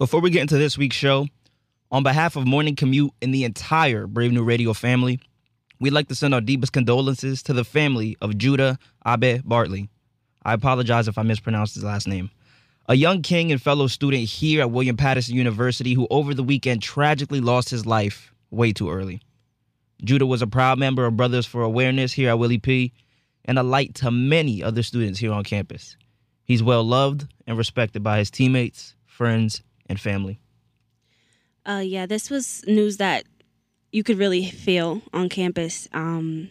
Before we get into this week's show, on behalf of Morning Commute and the entire Brave New Radio family, we'd like to send our deepest condolences to the family of Judah Abe Bartley. I apologize if I mispronounced his last name. A young king and fellow student here at William Paterson University who over the weekend tragically lost his life way too early. Judah was a proud member of Brothers for Awareness here at Willie P and a light to many other students here on campus. He's well loved and respected by his teammates, friends, and family. Uh, yeah, this was news that you could really feel on campus. Um,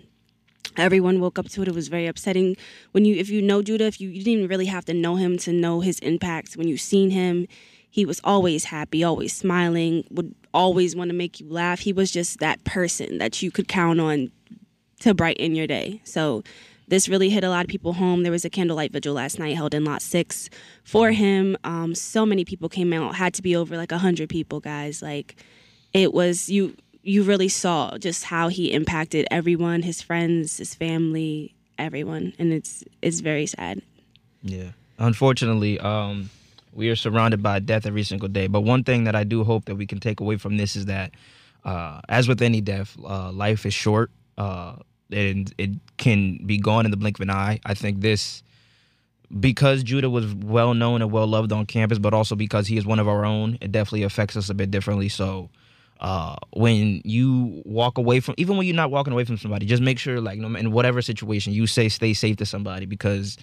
everyone woke up to it. It was very upsetting. When you, if you know Judah, if you, you didn't even really have to know him to know his impact. When you seen him, he was always happy, always smiling, would always want to make you laugh. He was just that person that you could count on to brighten your day. So this really hit a lot of people home. There was a candlelight vigil last night held in Lot 6 for him. Um, so many people came out, had to be over like 100 people, guys. Like, it was, you, you really saw just how he impacted everyone, his friends, his family, everyone. And it's, it's very sad. Yeah. Unfortunately, um, we are surrounded by death every single day. But one thing that I do hope that we can take away from this is that, uh, as with any death, uh, life is short. Uh, and it can be gone in the blink of an eye. I think this, because Judah was well known and well loved on campus, but also because he is one of our own, it definitely affects us a bit differently. So, uh, when you walk away from, even when you're not walking away from somebody, just make sure, like, no, in whatever situation, you say stay safe to somebody because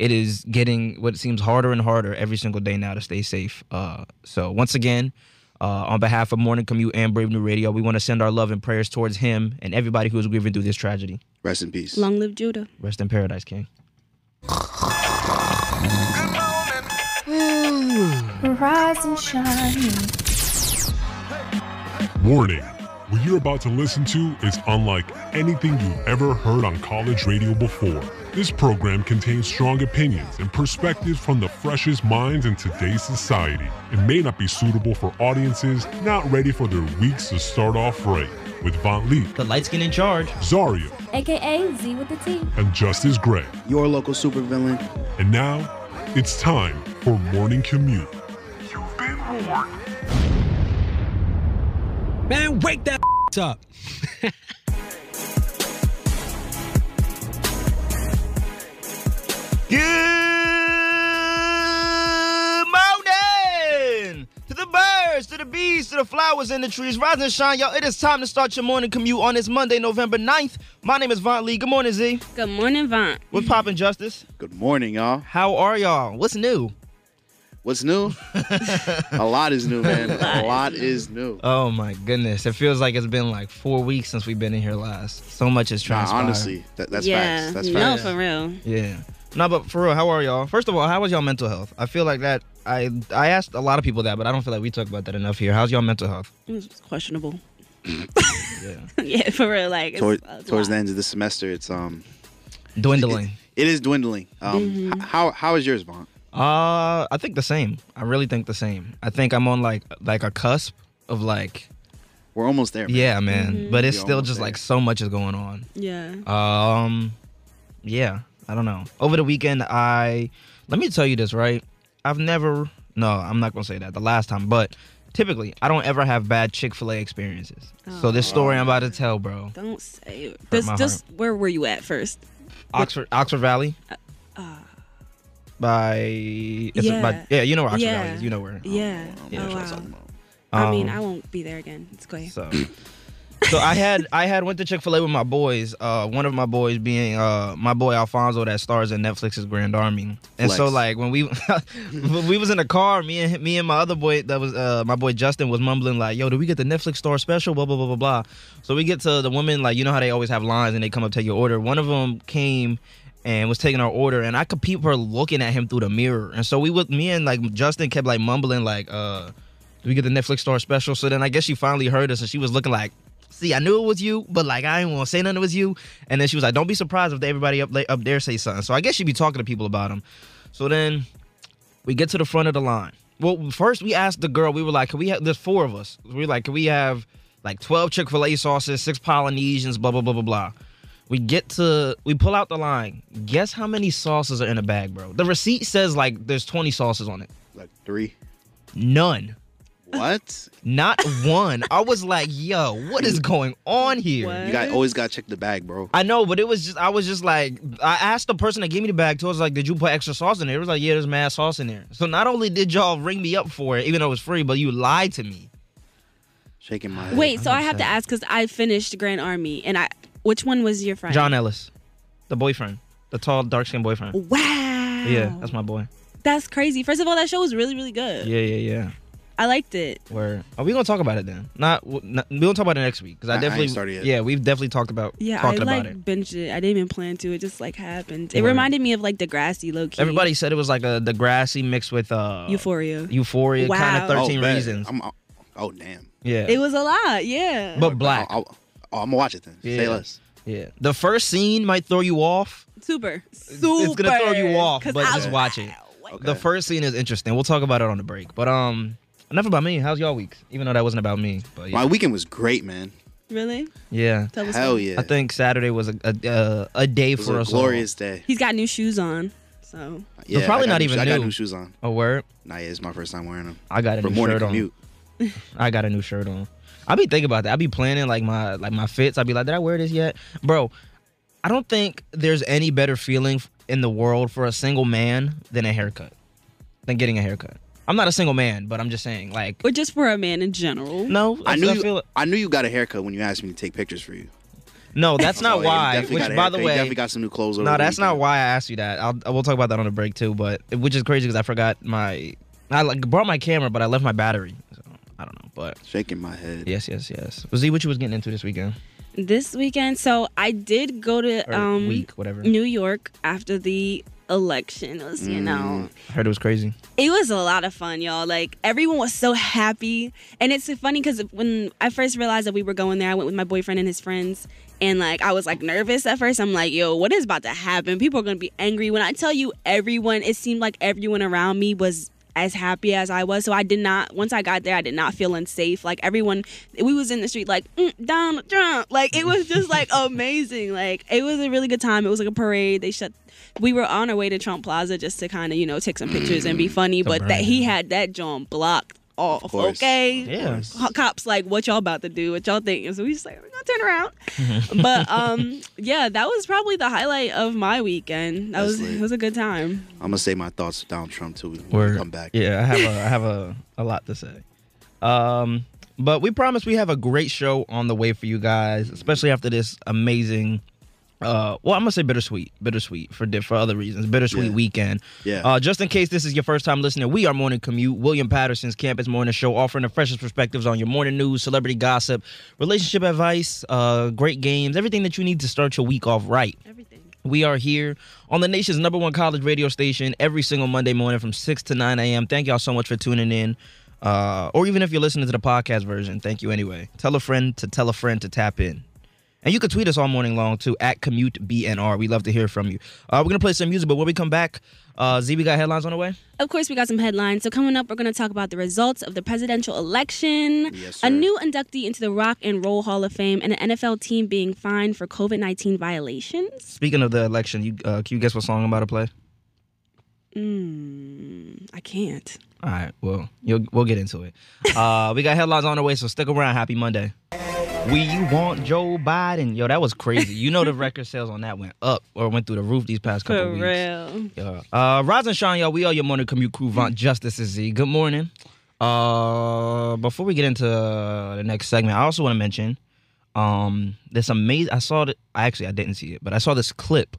it is getting what seems harder and harder every single day now to stay safe. Uh, so, once again, uh, on behalf of Morning Commute and Brave New Radio, we want to send our love and prayers towards him and everybody who is grieving through this tragedy. Rest in peace. Long live Judah. Rest in paradise, King. Rise and shine. Warning what you're about to listen to is unlike anything you've ever heard on college radio before. This program contains strong opinions and perspectives from the freshest minds in today's society. It may not be suitable for audiences not ready for their weeks to start off right. With Von Lee, The light skin in charge. Zaria, AKA Z with the T. and Justice Gray. Your local supervillain. And now, it's time for Morning Commute. Man, wake that up. Good morning to the birds, to the bees, to the flowers and the trees. Rise and shine, y'all. It is time to start your morning commute on this Monday, November 9th. My name is Vaunt Lee. Good morning, Z. Good morning, Vaughn. What's poppin', Justice? Good morning, y'all. How are y'all? What's new? What's new? a lot is new, man. A lot is new. Oh my goodness. It feels like it's been like four weeks since we've been in here last. So much has Nah, honestly, that, that's yeah, facts. That's no, facts. for real. Yeah. No, but for real, how are y'all? First of all, how was y'all mental health? I feel like that I I asked a lot of people that, but I don't feel like we talk about that enough here. How's y'all mental health? It was questionable. Yeah. yeah, for real. Like, Toward, it's towards the end of the semester, it's um, Dwindling. it is dwindling. Um, Mm-hmm. how how is yours, Vaughn? Uh, I think the same. I really think the same. I think I'm on like like a cusp of like We're almost there. Man. yeah, man. But it's You're still just there. like so much is going on. Yeah. Um, yeah, I don't know. Over the weekend, I let me tell you this right. I've never. No, I'm not gonna say that. The last time, but typically, I don't ever have bad Chick Fil A experiences. So this story I'm about to tell, bro. Don't say it. Just, my just where were you at first? Oxford, Oxford Valley. By, it's Yeah. by yeah, you know where Oxford Yeah. Valley is. You know where. Yeah. Yeah, oh, wow. what I mean, Um, I won't be there again. Let's go ahead. So, so I had I had went to Chick Fil A with my boys. Uh, one of my boys being uh my boy Alfonso that stars in Netflix's Grand Army. And so like when we when we was in the car, me and me and my other boy that was uh my boy Justin was mumbling like, "Yo, do we get the Netflix star special?" Blah blah blah blah blah. So we get to the woman like you know how they always have lines and they come up take your order. One of them came and was taking our order and I could peep her looking at him through the mirror. And so we would me and like Justin kept like mumbling like uh do we get the Netflix star special? So then I guess she finally heard us and she was looking like, see, I knew it was you, but like I didn't want to say nothing was you. And then she was like, don't be surprised if everybody up, up there say something. So I guess she'd be talking to people about him. So then we get to the front of the line. Well, first we asked the girl, we were like, can we have, there's four of us. We were like, can we have like 12 Chick fil A sauces, six Polynesians, blah, blah, blah, blah, blah. We get to, we pull out the line. Guess how many sauces are in a bag, bro? The receipt says like there's 20 sauces on it. Like three. None. What? Not one. I was like, yo, what is going on here? What? You got always got to check the bag, bro. I know, but it was just I was just like I asked the person that gave me the bag too. I was like, "Did you put extra sauce in there?" It was like, "Yeah, there's mad sauce in there." So not only did y'all ring me up for it, even though it was free, but you lied to me. Shaking my head. Wait, so I'm have to ask because I finished Grand Army, and I which one was your friend? John Ellis, the boyfriend, the tall, dark skinned boyfriend. Wow. Yeah, that's my boy. That's crazy. First of all, that show was really, really good. Yeah, yeah, yeah. I liked it. Where are we gonna talk about it then? Not, not we gonna talk about it next week because I- I I ain't definitely started yet. yeah we've definitely talked about Yeah, I talking like about it. binged it. I didn't even plan to. It just like happened. It Word. reminded me of like Degrassi, low key. Everybody said it was like a Degrassi mixed with uh Euphoria. Euphoria, kind of Wow. Thirteen bet. Reasons. I'm, oh damn. yeah, It was a lot. Yeah. but black. I'll, I'll, oh, I'm gonna watch it then. Say Yeah. less. Yeah, the first scene might throw you off. Super. Super. It's gonna throw you off, 'Cause but I- just watch it. Okay. The first scene is interesting. We'll talk about it on the break. But um, enough about me. How's y'all week? Even though that wasn't about me. But yeah, My weekend was great, man. Really? yeah. Tell us. Hell more. yeah. I think Saturday was a a, uh, a day it was for a us. glorious day. He's got new shoes on. So Yeah, probably I got not new even shoes- I got new. new shoes on. All. A word. Nah, yeah, it's my first time wearing them. I got a For new morning shirt on. commute. I got a new shirt on. I be thinking about that. I be planning like my like my fits. I be like, did I wear this yet, bro? I don't think there's any better feeling in the world for a single man than a haircut, than getting a haircut. I'm not a single man, but I'm just saying, like, or just for a man in general. no, I knew feel you. I knew you got a haircut when you asked me to take pictures for you. no, that's not yeah, why. Which, by the You way, definitely got some new clothes. Over no, the that's not why I asked you that. I'll we'll talk about that on the break too. But which is crazy because I forgot my. I like brought my camera, but I left my battery. So I don't know, but Shaking my head. yes, yes, yes. Was Z what you was getting into this weekend This weekend, so I did go to or um week, whatever? New York after the election. It was, you know, I heard it was crazy. it was a lot of fun, y'all. Like everyone was so happy, and it's funny because when I first realized that we were going there, I went with my boyfriend and his friends, and like I was like nervous at first. I'm like, yo, what is about to happen? People are gonna be angry. When I tell you, everyone, it seemed like everyone around me was as happy as I was. So I did not. Once I got there, I did not feel unsafe. Like everyone, we was in the street like mm, Donald Trump. Like it was just like amazing. Like it was a really good time. It was like a parade. They shut. We were on our way to Trump Plaza just to kind of you know take some pictures and be funny. But that he had that John blocked off. course. Okay. Yeah. Co- Cops like, what y'all about to do? What y'all think? And so we just like, we're gonna turn around. but um, yeah, that was probably the highlight of my weekend. That That's was lit. it was a good time. I'm gonna say my thoughts of Donald Trump too when Word. we come back. Yeah, I have a I have a, a lot to say. Um, but we promise we have a great show on the way for you guys, especially after this amazing. Uh, well, I'm gonna say bittersweet, bittersweet for for other reasons. Bittersweet Yeah. weekend. Yeah. Uh, just in case this is your first time listening, we are Morning Commute, William Paterson's campus morning show, offering the freshest perspectives on your morning news, celebrity gossip, relationship advice, uh, great games, everything that you need to start your week off right. Everything. We are here on the nation's number one college radio station every single Monday morning from 6 to 9 a.m. Thank y'all so much for tuning in. Uh, or even if you're listening to the podcast version, thank you anyway. Tell a friend to tell a friend to tap in. And you can tweet us all morning long too at commute BNR. We love to hear from you. Uh, we're gonna play some music, but when we come back, uh, Z, we got headlines on the way. Of course, we got some headlines. So coming up, we're going to talk about the results of the presidential election, Yes, a new inductee into the Rock and Roll Hall of Fame, and an NFL team being fined for COVID nineteen violations. Speaking of the election, you uh, can you guess what song I'm about to play? Mm, I can't. All right, well, you'll, we'll get into it. Uh, we got headlines on the way, so stick around. Happy Monday. We want Joe Biden. Yo, that was crazy. You know the record sales on that went up or went through the roof these past couple For weeks. real. Yeah. Uh, Roz and Sean, y'all, we are your morning commute crew. Vaunt Justice is Z. Good morning. Uh, before we get into the next segment, I also want to mention um this amazing. I saw it. I actually I didn't see it, but I saw this clip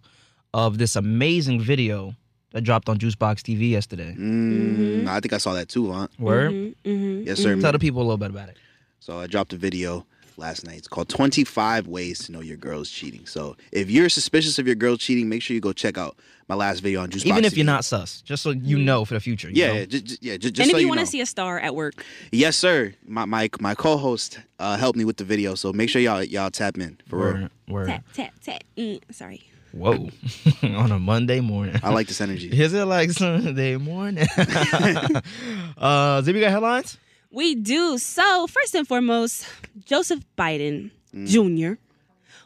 of this amazing video that dropped on Juicebox TV yesterday. Mm, I think I saw that too, Vaughn. Word. Mm-hmm. Yes, sir. Tell the people a little bit about it. So I dropped a video last night. It's called 25 Ways to Know Your Girl's Cheating. So if you're suspicious of your girl cheating, make sure you go check out my last video on Juicebox. Even if TV. you're not sus, just so you know for the future. you Yeah, know? yeah, just, just, yeah, just, just And if you, you want to see a star at work, Yes, sir. My my, my co-host uh, helped me with the video, so make sure y'all y'all tap in for real. Word. Word. tap tap tap. Mm, sorry. Whoa. on a Monday morning. I like this energy. Is it like Sunday morning? uh, Zibby got headlines? We do. So, first and foremost, Joseph Biden Mm. Jr.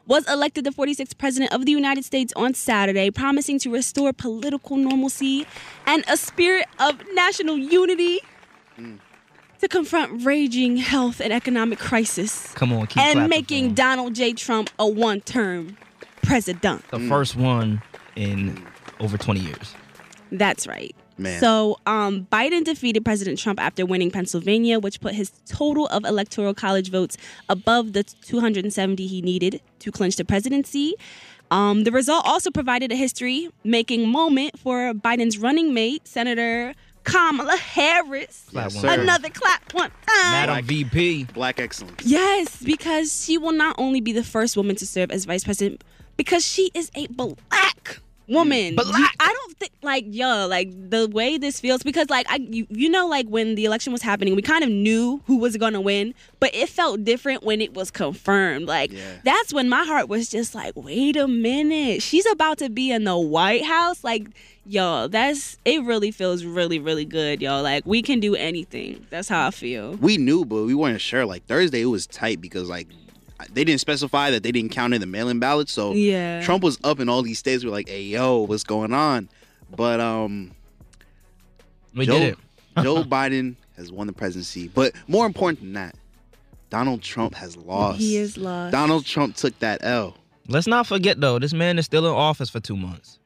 was elected the 46th president of the United States on Saturday, promising to restore political normalcy and a spirit of national unity. to confront raging health and economic crisis Come on, keep and making for him. Donald J. Trump a one-term president. the first one in over 20 years. That's right. Man. So, um, Biden defeated President Trump after winning Pennsylvania, which put his total of electoral college votes above the 270 he needed to clinch the presidency. Um, the result also provided a history-making moment for Biden's running mate, Senator Kamala Harris. Clap Yes, one Another clap one time. Madam VP. Black excellence. Yes, because she will not only be the first woman to serve as vice president, because she is a black woman. I don't think like yo, like the way this feels because like I you, you know like when the election was happening, we kind of knew who was to win, but it felt different when it was confirmed. Like Yeah. that's when my heart was just like, "Wait a minute. She's about to be in the White House." Like y'all that's it really feels really, really good, y'all Like we can do anything. That's how I feel. We knew, but we weren't sure. Like Thursday, it was tight because like they didn't specify that they didn't count in the mail-in ballots. So Yeah. Trump was up in all these states. We're like, hey, yo, what's going on? But um, We Joe, did it. Joe Biden has won the presidency. But more important than that, Donald Trump has lost. He is lost. Donald Trump took that L. Let's not forget though, this man is still in office for two months.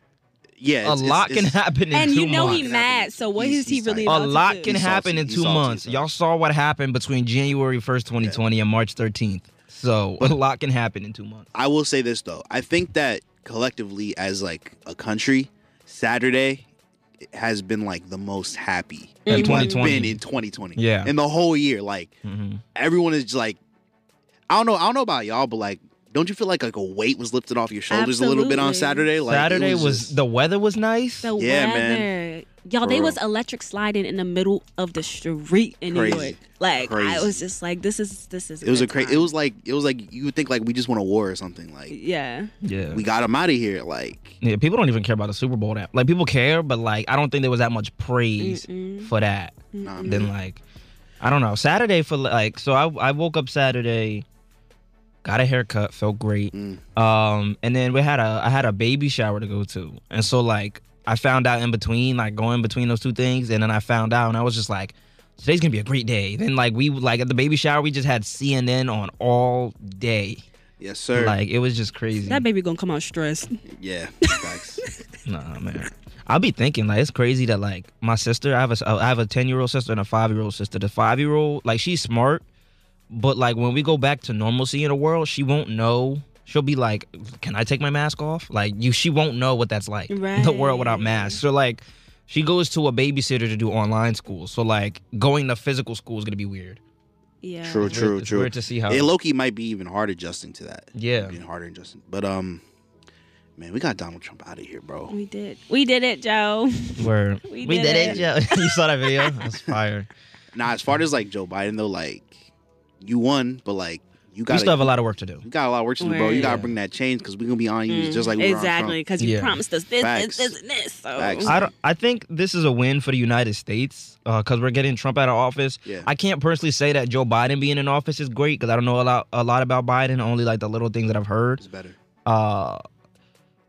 Yeah, A lot it's- can it's- happen in and two you know months. he mad. So what He's- is he really? tight. a about to lot do? can He's happen salty. in two salty, months. he's Y'all saw what happened between January 1st, 2020 and March 13th. So a lot can happen in two months. I will say this though. I think that collectively as like a country, Saturday has been like the most happy In people have 2020. been in 2020. Yeah. In the whole year. Like hmm everyone is just like I don't know, I don't know about y'all, but like don't you feel like like a weight was lifted off your shoulders a little bit on Saturday? Like it Saturday was, just- the weather was nice. The Yeah, weather. man. Y'all, they For was electric sliding in the middle of the street in New Crazy. York. Like I was just like, this is this is. it was a crazy it was like it was like you would think like we just won a war or something. Like Yeah. yeah. we got them out of here. Like yeah, people don't even care about the Super Bowl. That like people care, but like I don't think there was that much praise Mm-mm. for that. nah, Then like I don't know. Saturday for like so I I woke up Saturday, got a haircut, felt great. Mm. Um and then we had a I had a baby shower to go to. And so like I found out in between, like going between those two things, and then I found out and I was just like, today's gonna be a great day. Then like we like at the baby shower, we just had CNN on all day. Yes, sir. Like it was just crazy. That baby gonna come out stressed. yeah. Facts. Nah, man. I'll be thinking like it's crazy that like my sister, I have a I have a ten year old sister and a five year old sister. The five year old, like she's smart, but like when we go back to normalcy in the world, she won't know. She'll be like, "Can I take my mask off?" Like you, she won't know what that's like. The world without masks. So like, she goes to a babysitter to do online school. So like, going to physical school is gonna be weird. Yeah. True, It's true, weird- it's true. weird to see how. It Loki might be even hard adjusting to that. Yeah. Being harder adjusting. But um man, we got Donald Trump out of here, bro. We did. We did it, Joe. Where We we did did it. it. Yeah. you saw that video? That's fire. Nah, as far as like Joe Biden though, like you won, but like you We still have a lot of work to do. you got a lot of work to do, bro. You gotta bring that change because we're gonna be on you just like we were on Trump. exactly, because you Yeah. promised us this, Facts. this, this, and this. So Facts. I don't. I think this is a win for the United States because we're getting Trump out of office. Yeah. I can't personally say that Joe Biden being in office is great because I don't know a lot a lot about Biden. Only like the little things that I've heard. It's better. Uh,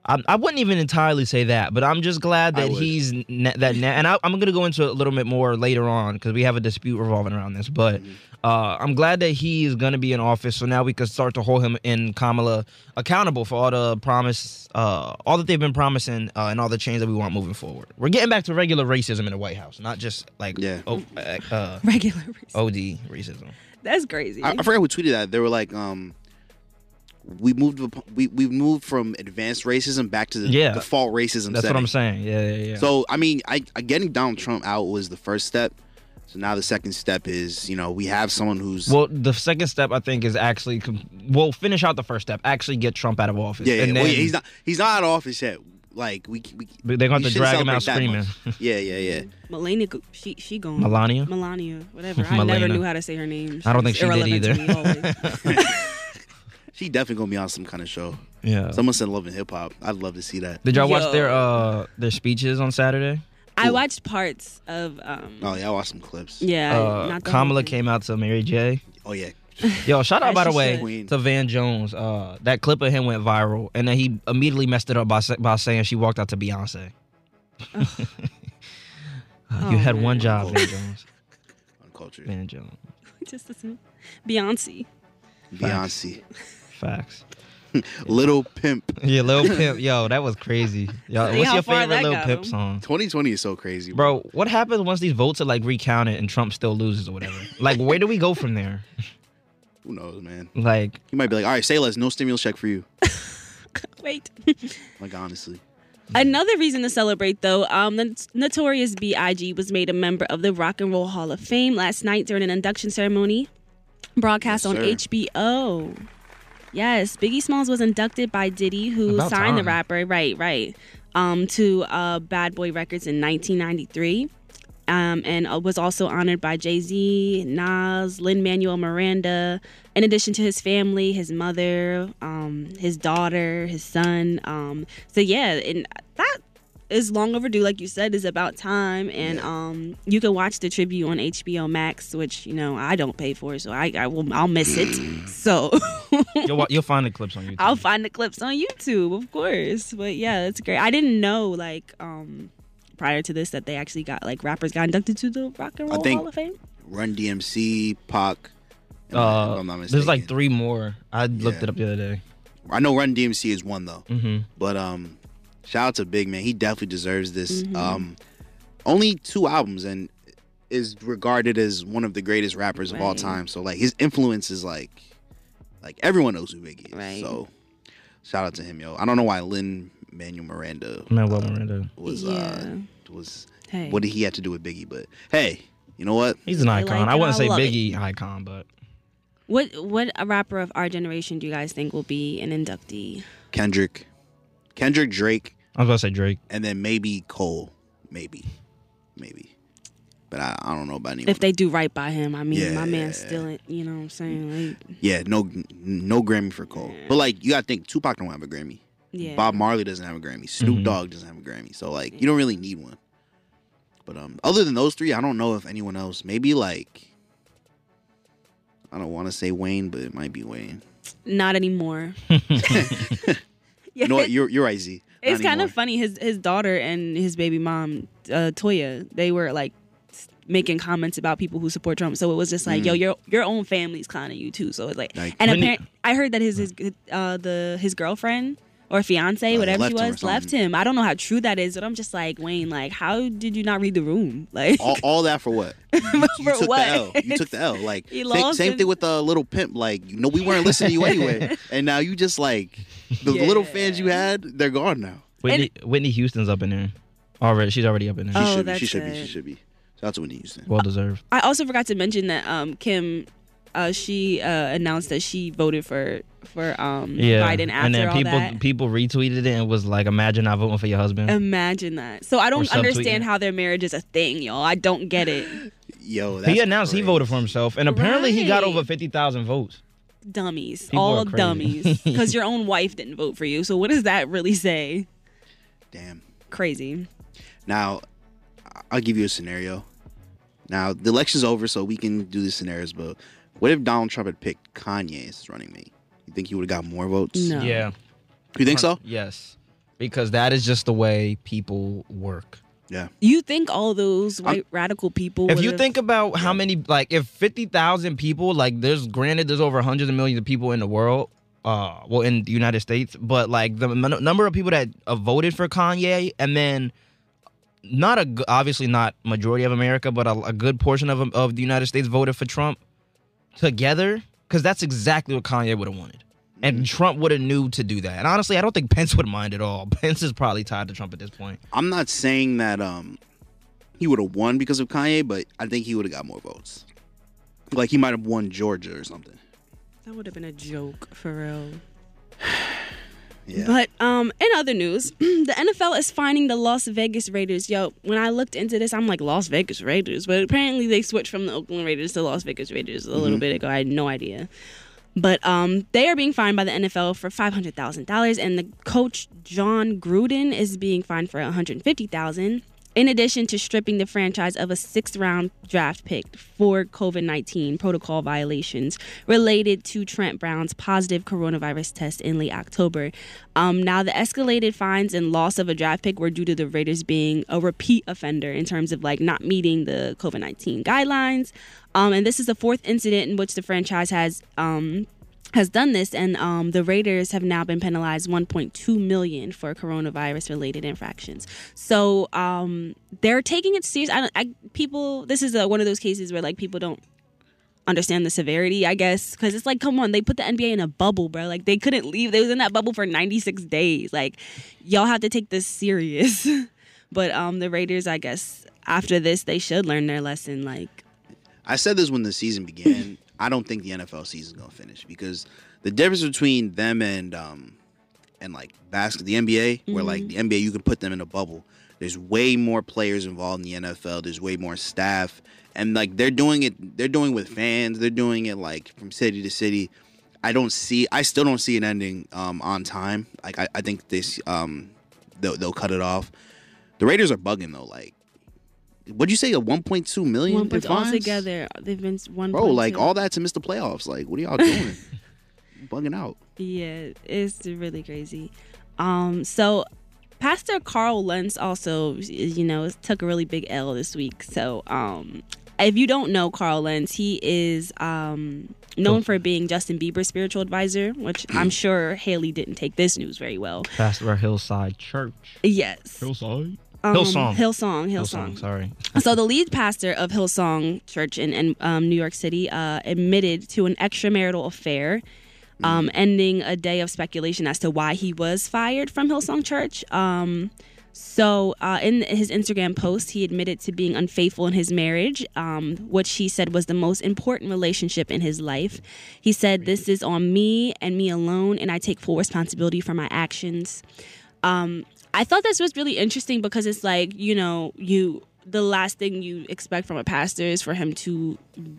I, I wouldn't even entirely say that, but I'm just glad that he's ne- that. Ne- and I, I'm gonna go into a little bit more later on because we have a dispute revolving around this. But Mm-hmm. uh, I'm glad that he is gonna be in office, so now we can start to hold him and Kamala accountable for all the promise, uh, all that they've been promising, uh, and all the change that we want moving forward. We're getting back to regular racism in the White House, not just like Yeah. oh, uh, uh, regular. reason. OD racism. That's crazy. I, I forgot who tweeted that. They were like, um we moved we we moved from advanced racism back to the Yeah. default racism. That's what I'm saying. Yeah, yeah, yeah. So I mean, I, I getting Donald Trump out was the first step. So now the second step is, you know, we have someone who's well. The second step, I think, is actually we'll finish out the first step. Actually, get Trump out of office. yeah, yeah. and Well, yeah, he's not he's not out of office yet. Like we, we but they're going to drag him out screaming. Yeah, yeah, yeah. Melania, she she gone. Melania. Melania, whatever. I never knew how to say her name. I don't think She's she did irrelevant to either. me always. She definitely gonna be on some kind of show. yeah. Someone said Love and Hip Hop. I'd love to see that. Did y'all watch Yo. their uh their speeches on Saturday? I watched parts of. um Oh yeah, I watched some clips. Yeah, Uh, not the Kamala thing. came out to Mary J. Oh yeah. Yo, shout out As by the she way should. Queen. to Van Jones. Uh, that clip of him went viral, and then he immediately messed it up by sa- by saying she walked out to Beyonce. Uh, you Oh, had one man. job. Van Jones. culture. Man, Joe. Just listen. Beyonce. Beyonce, Facts. Little Pimp. Yeah, Little Pimp. Yo, that was crazy. Yo, See what's how your far favorite that Lil got Pimp him. song? 2020 is so crazy, Bro, what happens once these votes are like recounted and Trump still loses or whatever? Like, where do we go from there? Who knows, man? Like, You might be like, all right, say less. No stimulus check for you. Wait. Like honestly, Another reason to celebrate, though, um, the Notorious B.I.G. was made a member of the Rock and Roll Hall of Fame last night during an induction ceremony broadcast Yes, on sir. HBO. Yes, Biggie Smalls was inducted by Diddy, who About signed the rapper, right, right, um, to uh, Bad Boy Records in 1993. Um, and uh, was also honored by Jay Z, Nas, Lin Manuel Miranda, in addition to his family, his mother, um, his daughter, his son. Um, so yeah, and that is long overdue. Like you said, is about time. And um, you can watch the tribute on HBO Max, which you know I don't pay for, so I, I will I'll miss it. So you'll, you'll find the clips on YouTube. I'll find the clips on YouTube, of course. But yeah, that's great. I didn't know like um prior to this that they actually got like rappers got inducted to the Rock and Roll I Roll think- Hall of Fame. Run DMC, Pac. uh, I'm not there's like three more. I looked Yeah. it up the other day. I know Run DMC is one though, hmm but um, shout out to Big Man. He definitely deserves this. Mhm. Um, only two albums and is regarded as one of the greatest rappers of all time. So like his influence is like, like everyone knows who Biggie is. Right. So shout out to him, yo. I don't know why Lin Manuel Miranda Manuel uh, Miranda. was yeah. uh was hey. what did he have to do with Biggie? But hey, you know what? He's an I icon. like I wouldn't I say love it. Biggie icon, but what what a rapper of our generation do you guys think will be an inductee? Kendrick, Kendrick, Drake, I was about to say Drake. and then maybe Cole, maybe, maybe. But I, I don't know about anyone. If they do right by him, I mean, Yeah. my man's still, you know what I'm saying? Like, yeah, no, no Grammy for Cole. But like, you gotta think Tupac don't have a Grammy. yeah. Bob Marley doesn't have a Grammy. Snoop Mhm. Dogg doesn't have a Grammy. So like, you don't really need one. But um, other than those three, I don't know if anyone else. Maybe like, I don't want to say Wayne, but it might be Wayne. Not anymore. You know what? You're you're right, Z. Not It's kind of funny. His his daughter and his baby mom, uh, Toya, they were like s- making comments about people who support Trump. So it was just like, Mm. yo, your your own family's clowning you too. So it's like, Like, and apparently, I heard that his his uh, the his girlfriend or fiance, Uh, whatever she left him was, left him. I don't know how true that is, but I'm just like, Wayne, like, how did you not read the room? Like, all, all that for what? You, you For took what? the L. You took the L. Like He lost same and- thing with the little pimp. Like you know, we weren't listening to you anyway, and now you just like the little fans you had, they're gone now. Whitney, Whitney Houston's up in there. Already, she's already up in there. She Oh, should be. She that's should be. She should be. Shout out to Whitney Houston. well deserved. I also forgot to mention that um, Kim, uh, she uh, announced that she voted for for um, Yeah, Biden after and then all people that. people retweeted it and was like, "Imagine I voting for your husband." Imagine that. So I don't understand how their marriage is a thing, y'all. I don't get it. Yo, that's he announced he voted for himself, and apparently he got over fifty thousand votes. Dummies. People all dummies. Because your own wife didn't vote for you. So what does that really say? Damn. Crazy. Now, I- I'll give you a scenario. Now the election's over, so we can do the scenarios. But what if Donald Trump had picked Kanye as running mate? You think he would have got more votes? No. Yeah, You think so? Yes, because that is just the way people work. Yeah. You think all those white radical people If you would've- think about how many, like, if fifty thousand people, like, there's granted, there's over hundreds of millions of people in the world, uh, well, in the United States, but like the m- number of people that uh, voted for Kanye, and then not a obviously not majority of America, but a, a good portion of of the United States voted for Trump together, because that's exactly what Kanye would have wanted. And Trump would have knew to do that. And honestly, I don't think Pence would mind at all. Pence is probably tied to Trump at this point. I'm not saying that um he would have won because of Kanye, but I think he would have got more votes. Like he might have won Georgia or something. that would have been a joke for real. Yeah. But um, in other news, the NFL is finding the Las Vegas Raiders. Yo, when I looked into this, I'm like Las Vegas Raiders, but apparently they switched from the Oakland Raiders to Las Vegas Raiders a little bit ago. I had no idea. But um, they are being fined by the NFL for five hundred thousand dollars, and the coach Jon Gruden is being fined for one hundred fifty thousand. In addition to stripping the franchise of a sixth round draft pick for COVID 19 protocol violations related to Trent Brown's positive coronavirus test in late October. Um, now, the escalated fines and loss of a draft pick were due to the Raiders being a repeat offender in terms of like not meeting the COVID 19 guidelines. Um, and this is the fourth incident in which the franchise has. Um, has done this, and um, the Raiders have now been penalized 1.2 million for coronavirus-related infractions. So um, they're taking it serious. I, don't- I people, this is uh one of those cases where like people don't understand the severity, I guess, because it's like, come on, they put the NBA in a bubble, bro. Like they couldn't leave. They was in that bubble for 96 days. Like y'all have to take this serious. but um, the Raiders, I guess, after this, they should learn their lesson. Like I said this when the season began. I don't think the NFL season's gonna finish because the difference between them and um and like basket the NBA, where like the NBA you can put them in a bubble. There's way more players involved in the NFL. There's way more staff, and like they're doing it. They're doing it with fans. They're doing it like from city to city. I don't see. I still don't see it ending um, on time. Like I, I think this um they'll, they'll cut it off. The Raiders are bugging though. Like, what'd you say? A 1.2 million one in point fines? altogether, they've been one. Bro, like all that to miss the playoffs. Like, what are y'all doing? Bugging out. Yeah, it's really crazy. Um, so Pastor Carl Lentz also, you know, took a really big L this week. So, um, if you don't know Carl Lentz, he is um, known for being Justin Bieber's spiritual advisor, which I'm sure Hailey didn't take this news very well. Pastor at Hillside Church. Yes. Hillside. Um, Hillsong. Hillsong. Hillsong. Hillsong. Sorry. so the lead pastor of Hillsong Church in, in um, New York City uh, admitted to an extramarital affair, um, ending a day of speculation as to why he was fired from Hillsong Church. Um, so uh, in his Instagram post, he admitted to being unfaithful in his marriage, um, which he said was the most important relationship in his life. He said, "This is on me and me alone, and I take full responsibility for my actions." um, I thought this was really interesting because it's like you know you the last thing you expect from a pastor is for him to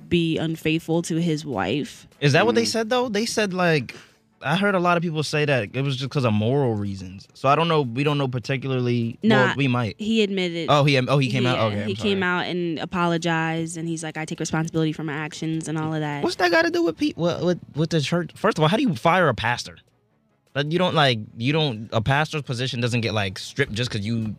be unfaithful to his wife. Is that Mm. what they said though? They said like I heard a lot of people say that it was just because of moral reasons. So I don't know. We don't know particularly. Nah, well, we might. He admitted. Oh, he oh he came out. Okay, I'm he sorry. came out and apologized, and he's like, "I take responsibility for my actions and all of that." What's that got to do with people with, with with the church? First of all, how do you fire a pastor? Like you don't like you don't a pastor's position doesn't get like stripped just because you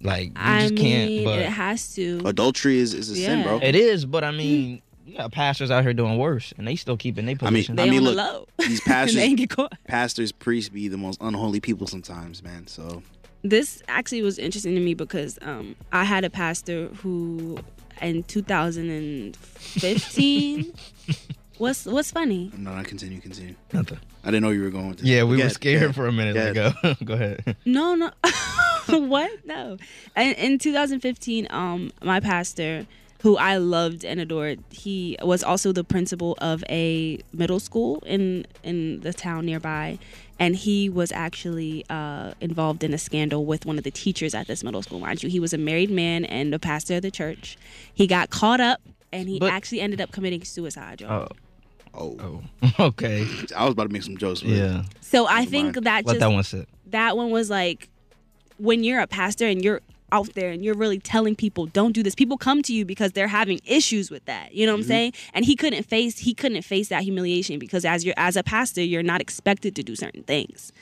like you I just can't. mean, But it has to. Adultery is, is a sin, bro. it is. But I mean, you got pastors out here doing worse, and they still keeping their I mean, position. they I mean, look, the low. these pastors, they ain't get caught. pastors, priests be the most unholy people sometimes, man. So this actually was interesting to me because um, I had a pastor who in 2015 what's what's funny no, no, continue, continue. Nothing. I didn't know you were going with this. Yeah, we Go were ahead, scared go ahead. for a minute. Yeah. Like, go, go ahead. no no what no in, in 2015 um my pastor who I loved and adored he was also the principal of a middle school in in the town nearby and he was actually uh, involved in a scandal with one of the teachers at this middle school mind you he was a married man and a pastor of the church he got caught up and he But- actually ended up committing suicide y'all. Oh, Oh, oh, okay. I was about to make some jokes. Yeah, So I think mind. that let just that one sit. that one was like when you're a pastor and you're out there and you're really telling people don't do this people come to you because they're having issues with that you know what i'm mm-hmm. saying and he couldn't face he couldn't face that humiliation because as you're as a pastor you're not expected to do certain things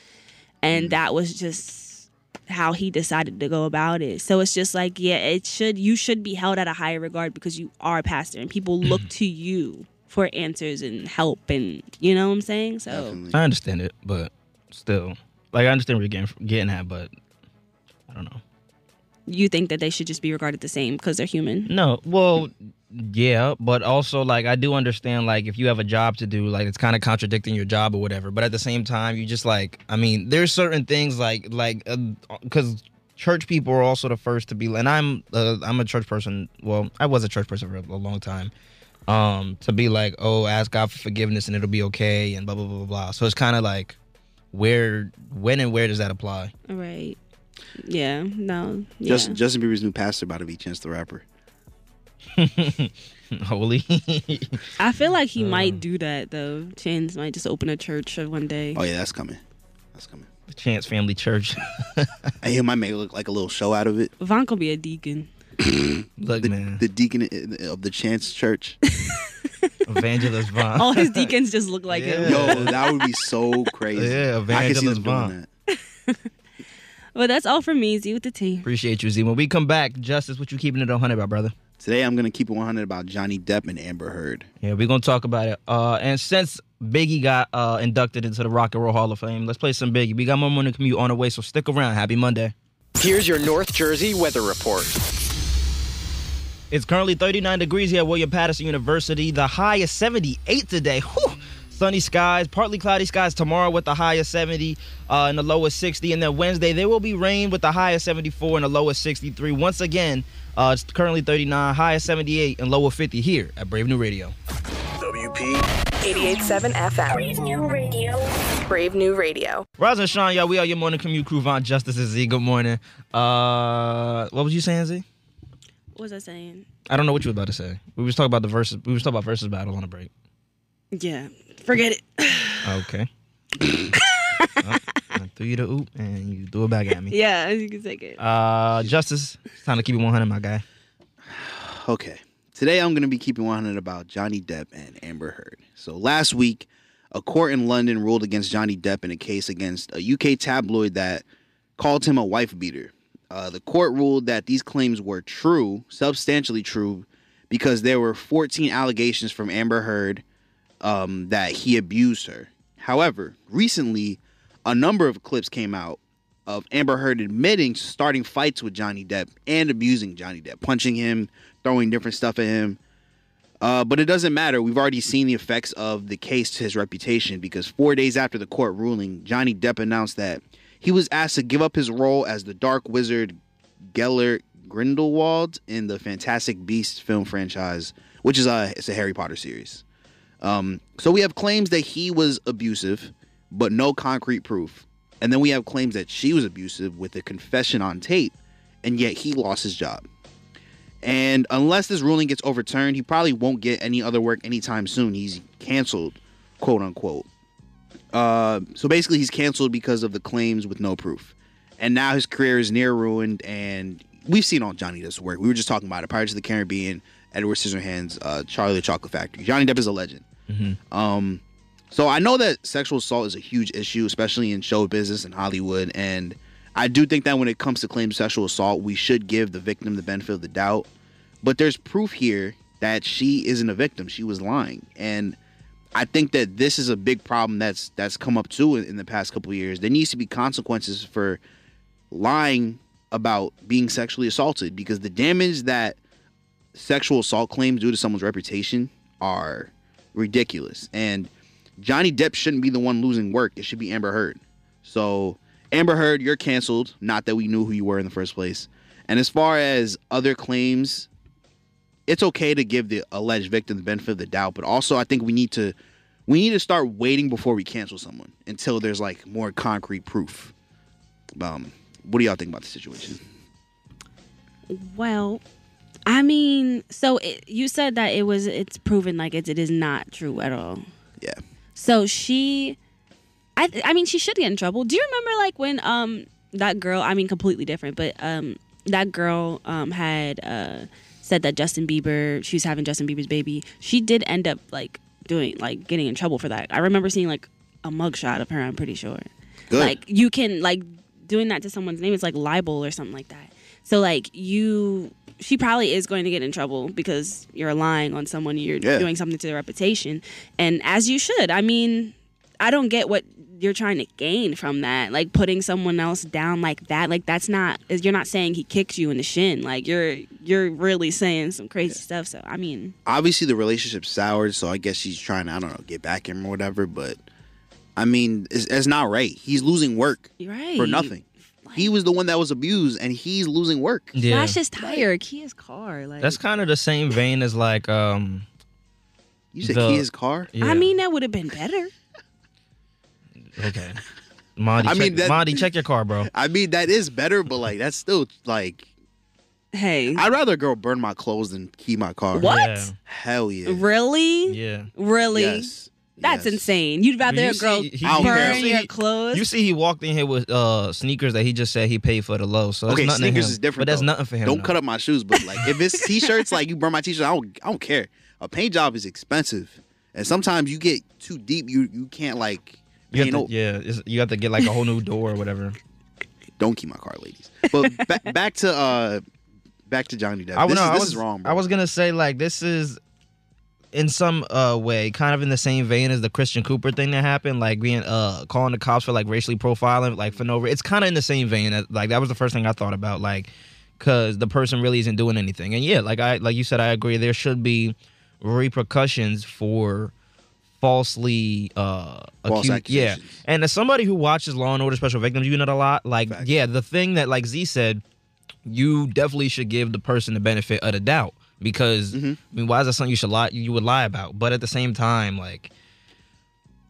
and mm. that was just how he decided to go about it so it's just like yeah it should you should be held at a higher regard because you are a pastor and people look to you for answers and help and you know what i'm saying so definitely. I understand it, but still, like I understand where you're getting getting at, but I don't know. you think that they should just be regarded the same because they're human No, well, yeah, but also like I do understand like if you have a job to do, like it's kind of contradicting your job or whatever. But at the same time, you just like I mean, there's certain things like like because church people are also the first to be, and I'm uh, I'm a church person. Well, I was a church person for a long time. Um, to be like, oh, ask God for forgiveness and it'll be okay, and blah blah blah blah blah. So it's kind of like where, when, and where does that apply? Right. Yeah. No. Yeah. Justin, Justin Bieber's new pastor about to be Chance the Rapper. Holy. I feel like he Uh. might do that though. Chance might just open a church one day. Oh yeah, that's coming. That's coming. The Chance Family Church. I hear my make look like a little show out of it. Von could be a deacon. Look, The, man. the deacon of the Chance Church. Evangelist Vaughn. All his deacons just look like Yeah. him. Yo, that would be so crazy. Yeah, I can see them Evangelist Vaughn. that. But that's all from me. Z with the T. Appreciate you, Z. When we come back, Justice, what you keeping it on 100 about, brother? Today, I'm gonna keep it 100 about Johnny Depp and Amber Heard. Yeah, we're gonna talk about it. Uh, and since Biggie got uh, inducted into the Rock and Roll Hall of Fame, let's play some Biggie. We got more morning commute on the way, so stick around. Happy Monday. Here's your North Jersey weather report. It's currently 39 degrees here at William Paterson University. The high is 78 today. Whew. Sunny skies, partly cloudy skies tomorrow with the high of 70 uh, and the low of 60. And then Wednesday, there will be rain with the high of 74 and the low of 63. Once again, uh, it's currently 39, high of 78 and low of 50 here at Brave New Radio. WP 88.7 FM. Brave New Radio. Brave New Radio. Rise and shine, y'all. We are your morning commute crew. Von Justice and Z. Good morning. Uh, what was you saying, Z? What was I saying? I don't know what you were about to say. We was talking about the verses. We was talking about versus battle on a break. Yeah. Forget it. Okay. Well, I threw you the oop and you threw it back at me. yeah, you can take it. Uh, Justice, it's time to keep it 100, my guy. Okay. Today I'm going to be keeping 100 about Johnny Depp and Amber Heard. So last week, a court in London ruled against Johnny Depp in a case against a UK tabloid that called him a wife beater. Uh, the court ruled that these claims were true, substantially true, because there were 14 allegations from Amber Heard um, that he abused her. However, recently, a number of clips came out of Amber Heard admitting starting fights with Johnny Depp and abusing Johnny Depp, punching him, throwing different stuff at him. Uh, but it doesn't matter. We've already seen the effects of the case to his reputation because four days after the court ruling, Johnny Depp announced that he was asked to give up his role as the Dark Wizard Gellert Grindelwald in the Fantastic Beasts film franchise, which is a it's a Harry Potter series. Um, so we have claims that he was abusive, but no concrete proof. And then we have claims that she was abusive with a confession on tape, and yet he lost his job. And unless this ruling gets overturned, he probably won't get any other work anytime soon. He's canceled, quote unquote. Uh, so basically, he's canceled because of the claims with no proof. And now his career is near ruined. And we've seen all Johnny Depp's work. We were just talking about it. Pirates of the Caribbean, Edward Scissorhands, uh, Charlie the Chocolate Factory. Johnny Depp is a legend. Um, so I know that sexual assault is a huge issue, especially in show business and Hollywood. And I do think that when it comes to claims of sexual assault, we should give the victim the benefit of the doubt. But there's proof here that she isn't a victim; she was lying, and I think that this is a big problem that's that's come up too in, in the past couple years. There needs to be consequences for lying about being sexually assaulted because the damage that sexual assault claims do to someone's reputation are ridiculous. And Johnny Depp shouldn't be the one losing work. It should be Amber Heard. So, Amber Heard, you're canceled. Not that we knew who you were in the first place. And as far as other claims, it's okay to give the alleged victim the benefit of the doubt, but also I think we need to we need to start waiting before we cancel someone until there's like more concrete proof. Um, what do y'all think about the situation? Well, I mean, so it, you said that it was it's proven like it, it is not true at all. Yeah. So she, I I mean, she should get in trouble. Do you remember like when um that girl? I mean, completely different, but um that girl um had uh said that Justin Bieber she was having Justin Bieber's baby. She did end up like doing like getting in trouble for that. I remember seeing like a mugshot of her. I'm pretty sure. Good. Like you can like doing that to someone's name is like libel or something like that. So like you she probably is going to get in trouble because you're lying on someone you're Yeah. doing something to their reputation and as you should. I mean, I don't get what you're trying to gain from that. Like putting someone else down like that. Like that's not you're not saying he kicked you in the shin. Like you're you're really saying some crazy stuff. So I mean, Obviously, the relationship soured, so I guess she's trying to I don't know get back at him or whatever. But I mean, it's, it's not right. He's losing work right. for nothing. He was the one that was abused, and he's losing work. Yeah. Flash his tire, key his car. Like That's kind of the same vein as like um You said The- key his car. yeah. I mean that would have been better. Okay. Monty, I check, mean, that- Monty, check your car, bro. I mean, that is better, but like that's still like Hey. I'd rather a girl burn my clothes than key my car. What? Yeah. Hell yeah. Really? Yeah. Really? Yes. That's Yes. insane. You'd rather You a girl see- he- I don't care. burn you see- your clothes. You see, he walked in here with uh, sneakers that he just said he paid for the low. So that's okay, nothing sneakers him. is different. But that's though. nothing for him. Don't though. cut up my shoes, but like if it's t-shirts, like you burn my t-shirt, I don't, I don't care. A paint job is expensive, and sometimes you get too deep, you you can't like. You have to, yeah, you have to get like a whole new door or whatever. Don't keep my car, ladies. But back, back to uh, back to Johnny Depp. I, this no, is, I this was is wrong. Bro. I was gonna say like this is in some uh way kind of in the same vein as the Christian Cooper thing that happened, like being uh calling the cops for like racially profiling, like for no. It's kind of in the same vein. As, like that was the first thing I thought about, like because the person really isn't doing anything. And yeah, like I like you said, I agree. There should be repercussions for falsely uh False accused yeah and as somebody who watches law and order special victims unit a lot like Facts. yeah the thing that like z said you definitely should give the person the benefit of the doubt because Mm-hmm. I mean, why is that something you should lie you would lie about? But at the same time, like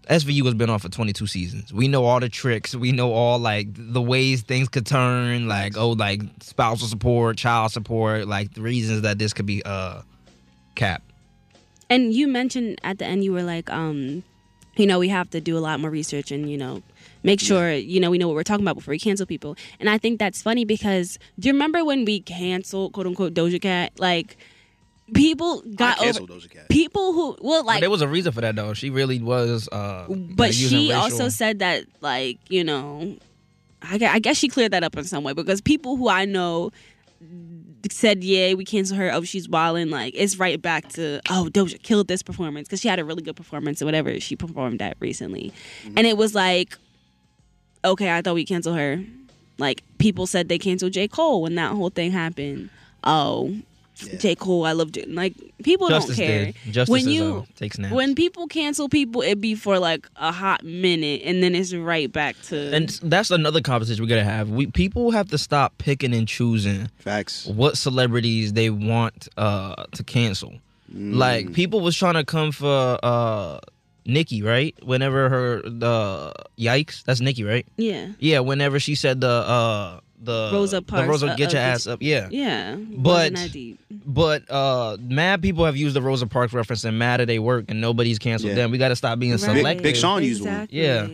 SVU has been on for 22 seasons. We know all the tricks. We know all like the ways things could turn. Like oh, like spousal support, child support, like the reasons that this could be uh capped. And you mentioned at the end, you were like, um, you know, we have to do a lot more research and, you know, make sure, you know, we know what we're talking about before we cancel people. And I think that's funny because do you remember when we canceled, quote unquote, Doja Cat? Like, people got I over. canceled Doja Cat. People who, well, But like, there was a reason for that though. She really was. uh but like, she racial- also said that, like, you know, I guess she cleared that up in some way because people who I know said, yeah, we cancel her. Oh, she's wilding. Like, it's right back to, oh, Doja killed this performance because she had a really good performance or whatever she performed at recently. Mm-hmm. And it was like, okay, I thought we canceled her. Like, people said they canceled J. Cole when that whole thing happened. Oh, Yeah. J. Cole, I love J. Like, people Justice don't care. did. Justice when is, you, uh, takes naps. when people cancel people, it be for like a hot minute, and then it's right back to. and that's another conversation we gotta have. We people have to stop picking and choosing Facts. what celebrities they want uh to cancel. Mm. Like people was trying to come for uh Nicki, right? Whenever her the yikes, that's Nicki, right? yeah, Yeah, whenever she said the uh the Rosa the Parks, Rosa uh, get your uh, ass up, yeah. yeah. But- Wasn't that deep. But uh mad people have used the Rosa Parks reference and mad at they work and nobody's canceled Yeah. them. We gotta stop being Right. selective. Big Sean used one. exactly. Yeah.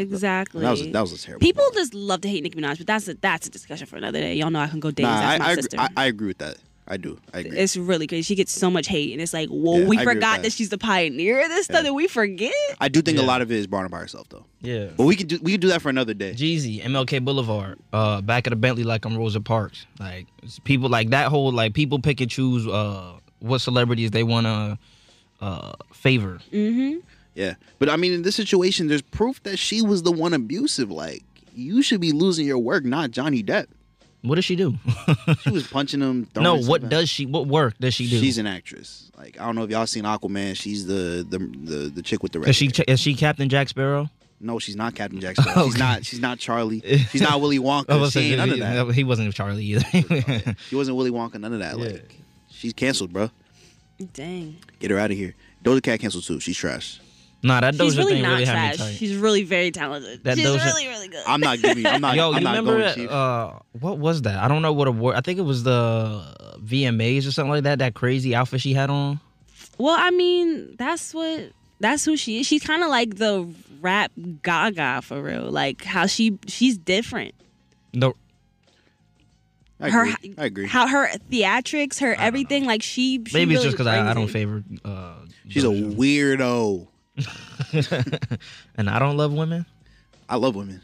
exactly. That was a, that was a terrible. People one. just love to hate Nicki Minaj, but that's a that's a discussion for another day. Y'all know I can go days. Nah, that's I, my I, agree. I, I agree with that. I do. I agree. it's really crazy. She gets so much hate, and it's like, whoa, Yeah, we I forgot that. that. she's the pioneer of this stuff. That we forget? I do think a lot of it is brought on by herself though. Yeah. But we could do we could do that for another day. Jeezy, MLK Boulevard, uh, back at the Bentley like I'm Rosa Parks. Like people like that whole like people pick and choose uh what celebrities they wanna uh favor. Mm-hmm. Yeah. But I mean, in this situation, there's proof that she was the one abusive. Like you should be losing your work, not Johnny Depp. What does she do? She was punching him. no, what stuff. does she what work does she do? She's an actress. Like I don't know if y'all seen Aquaman. She's the the the, the chick with the red. is she hair. is she Captain Jack Sparrow? No, she's not Captain Jack Sparrow. She's not. She's not Charlie. She's not Willy Wonka. was She ain't none of that. he, he wasn't Charlie either. She wasn't Willy Wonka. None of that. Yeah. Like she's canceled, bro. Dang. Get her out of here. Doja Cat canceled too. She's trash. Nah, that Doja She's really thing not really had me trash. tight. She's really very talented. That She's Doja- really, really good. I'm not giving. I'm not. Yo, I'm you not remember going that, uh what was that? I don't know what award. I think it was the VMAs or something like that. That crazy outfit she had on. Well, I mean, that's what that's who she is. She's kind of like the rap Gaga for real. Like how she she's different. No, I her agree. I agree. How her theatrics, her everything, like she. she maybe it's really just because I, I don't it. favor. Uh, She's a Doja. weirdo. and I don't love women. I love women.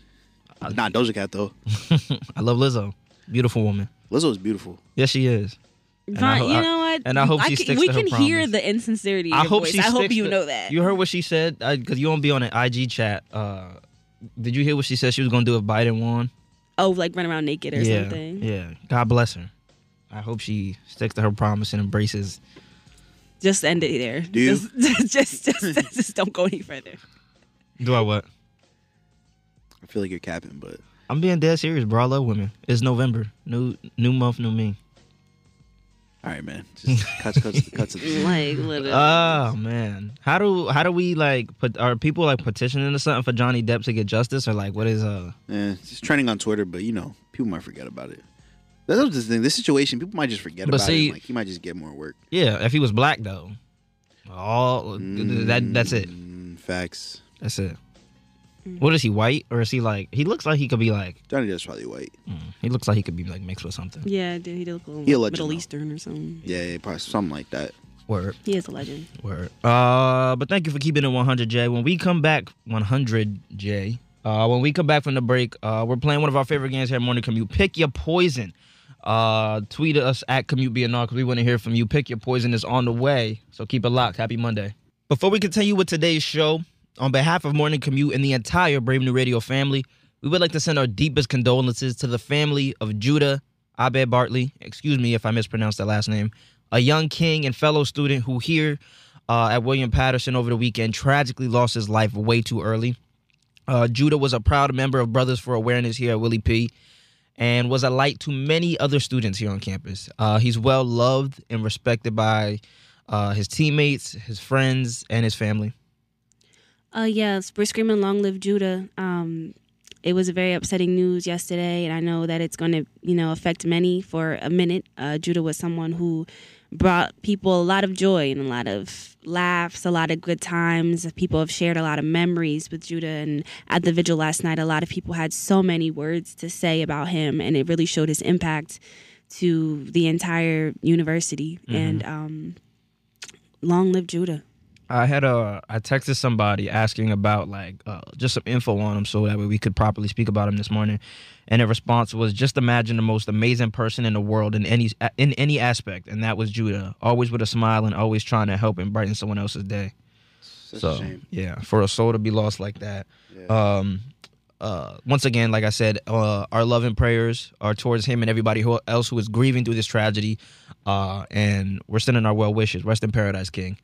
Not Doja Cat though. I love Lizzo. Beautiful woman. Lizzo is beautiful. Yes, she is. And I ho- you know what? and I hope she can- sticks We to her can hear promise. the insincerity. In I your hope voice. she. I hope sticks you to- know that. You heard what she said because you won't be on an IG chat. Uh, did you hear what she said she was gonna do if Biden won? oh, like run around naked or yeah, something. yeah. God bless her. I hope she sticks to her promise and embraces. Just end it there. Do you? Just, just, just, just don't go any further. Do I what? I feel like you're capping, but I'm being dead serious, bro. I love women. It's November. New new month, new me. all right, man. Just cuts, cuts, cuts. to the- Like literally. Oh man, how do how do we like put? Are people like petitioning or something for Johnny Depp to get justice or like what is uh? Yeah, it's just trending on Twitter, but you know, people might forget about it. That's the thing. This situation, people might just forget But about see- it. Like he might just get more work. Yeah, if he was black though, all that that's it. Mm, facts. That's it. What is he white or is he like? He looks like he could be like. Johnny Depp's probably white. He looks like he could be like mixed with something. Yeah, dude, he look a He'll little let you Middle know. Eastern or something. Yeah, yeah, probably something like that. Word. He is a legend. Word. Uh, but thank you for keeping it 100, Jay. When we come back, 100, Jay. Uh, when we come back from the break, uh, we're playing one of our favorite games here at Morning Commute. Pick your poison. Uh, tweet us at Commute BNR because we want to hear from you. Pick your poison is on the way, so keep it locked. Happy Monday. Before we continue with today's show, on behalf of Morning Commute and the entire Brave New Radio family, we would like to send our deepest condolences to the family of Judah Abed Bartley. Excuse me if I mispronounced that last name. A young king and fellow student who here uh, at William Paterson over the weekend tragically lost his life way too early. Uh, Judah was a proud member of Brothers for Awareness here at Willie P. and was a light to many other students here on campus. Uh, he's well loved and respected by uh, his teammates, his friends, and his family. Uh, yes, we're screaming "Long live Judah." Um, it was a very upsetting news yesterday, and I know that it's going to, you know, affect many for a minute. Uh, Judah was someone who brought people a lot of joy and a lot of laughs, a lot of good times. People have shared a lot of memories with Judah, and at the vigil last night, a lot of people had so many words to say about him, and it really showed his impact to the entire university. And um, long live Judah. I had a I texted somebody asking about like uh, just some info on him so that way we could properly speak about him this morning, and the response was just imagine the most amazing person in the world in any in any aspect, and that was Judah, always with a smile and always trying to help and brighten someone else's day. Such so yeah, for a soul to be lost like that. Yeah. Um, uh, once again, like I said, uh, our love and prayers are towards him and everybody who else who is grieving through this tragedy. Uh, and we're sending our well wishes. Rest in paradise, King.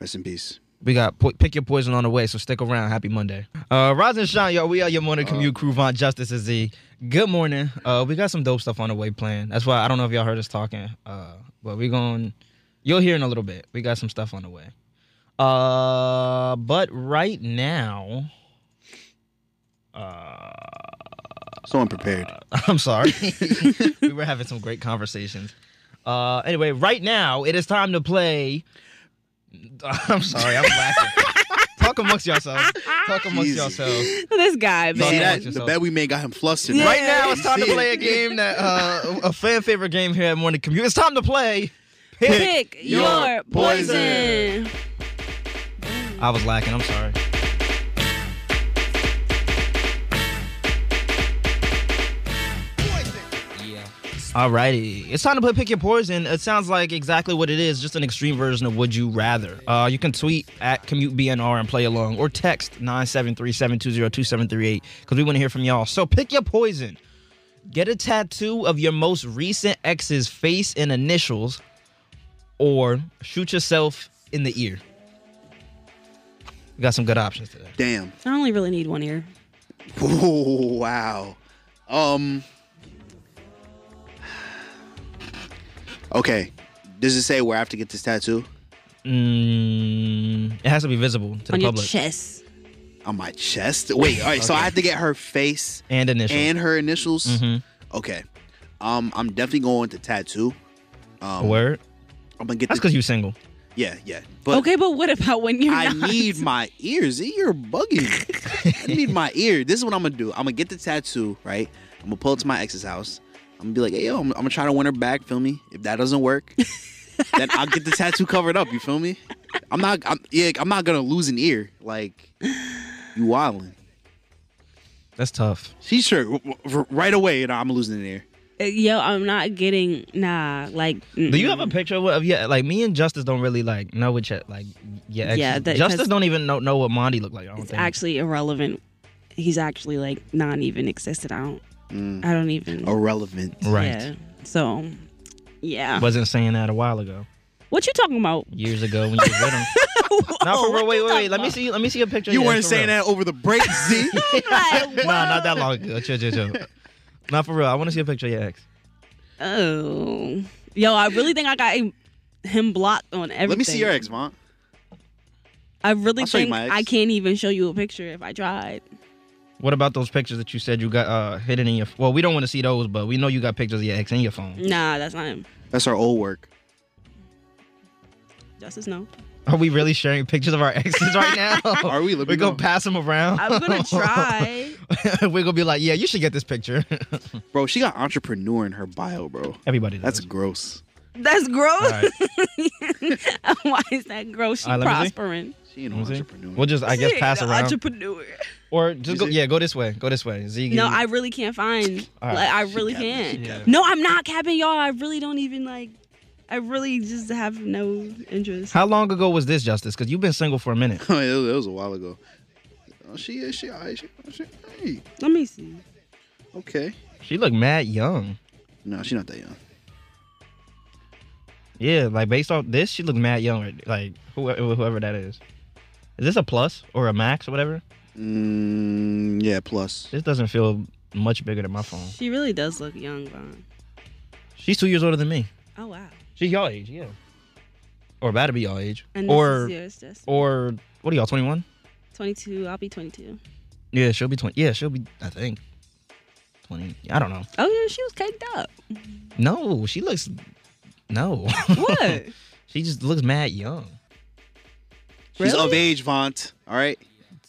Rest in peace. We got po- pick your poison on the way, so stick around. Happy Monday. Uh, Rise and shine, y'all. We are your morning commute crew. Von Justice is Z. Good morning. Uh, we got some dope stuff on the way planned. That's why I don't know if y'all heard us talking. Uh, but we're going you'll hear in a little bit. We got some stuff on the way. Uh, but right now, uh, So unprepared. I'm sorry. we were having some great conversations. Uh, anyway, right now it is time to play. I'm sorry, I'm laughing. Talk amongst yourselves. Talk amongst Jesus. yourselves. This guy, See See man. that? that? The bet we made got him flustered. Yeah. Right now it's time to play a game that uh, a fan favorite game here at Morning Commute. It's time to play. Pick your your poison. poison. I was lacking. I'm sorry. Alrighty, it's time to play Pick Your Poison. It sounds like exactly what it is, just an extreme version of Would You Rather. Uh, you can tweet at Commute BNR and play along, or text 973-720-2738 because we want to hear from y'all. So pick your poison. Get a tattoo of your most recent ex's face and initials, or shoot yourself in the ear. We got some good options today. Damn. I only really need one ear. Ooh, wow. Um. Okay. Does it say where I have to get this tattoo? Mm, it has to be visible to on the your public chest. On my chest? Wait, all right, so I have to get her face and initials. and her initials? Mhm. Okay. Um, I'm definitely going to tattoo. Um, Word. I'm gonna get That's the, because you single. Yeah, yeah. But okay, but what about when you're I not? need my ears. You're bugging. I need my ear. This is what I'm gonna do. I'm gonna get the tattoo, right? I'm gonna pull it to my ex's house. I'm gonna be like, hey, yo, I'm, I'm gonna try to win her back. Feel me? If that doesn't work, then I'll get the tattoo covered up. You feel me? I'm not. I'm, yeah, I'm not gonna lose an ear. Like you wildin'. That's tough. She's sure right away. You know, I'm losing an ear. Uh, Yo, I'm not getting nah. Like, Do you have a picture of, of yeah? Like me and Justice don't really like know which like yeah. Yeah, exes. that- Justice 'cause don't even know know what Mondi looked like. I don't It's think. actually irrelevant. He's actually like not even existed. I don't. Mm. I don't even. Irrelevant. right. Yeah. So, yeah. Wasn't saying that a while ago, what you talking about? years ago when you was with him. No, for real. Wait, wait, wait. Let me see. Let me see a picture. You your weren't saying real. that over the break, Z. no, not that long ago. Chill, chill, chill. Not for real. I want to see a picture of your ex. Oh, yo, I really think I got him, him blocked on everything. Let me see your ex, Mom. I really I'll think. I can't even show you a picture if I tried. What about those pictures that you said you got uh, hidden in your? Well, we don't want to see those, but we know you got pictures of your ex in your phone. Nah, that's not him. That's our old work. Justice no. Are we really sharing pictures of our exes right now? Are we? Let We're gonna pass them around. I'm gonna try. We're gonna be like, yeah, you should get this picture. Bro, she got entrepreneur in her bio, bro. Everybody does. That's gross. That's gross. All right. Why is that gross? She All right, let me see. prospering. She an Let me entrepreneur. We'll just, I guess, pass around, Entrepreneur. Or just go. Yeah, go this way. Go this way. Z. No, I really can't find. All right. Like, I really can't. she capping. No, I'm not capping y'all. I really don't even like. I really just have no interest. How long ago was this, Justice? Because you've been single for a minute. Oh, it, was, it was a while ago. Oh, she is. She, alright, she, she, hey, Let me see. okay. She looked mad young. No, she's not that young. Yeah, like based off this, she looked mad young. Like whoever, whoever that is. Is this a plus or a max or whatever? Mm, yeah, plus. This doesn't feel much bigger than my phone. She really does look young, Von. She's two years older than me. Oh wow. She's y'all age, yeah. Or about to be y'all age. And this or is yours, just or what are y'all? Twenty one? 22. I'll be 22. Yeah, she'll be twenty. Yeah, she'll be. I think twenty. I don't know. Oh yeah, she was caked up. No, she looks. No. What? she just looks mad young. She's of age, Vaunt. All right.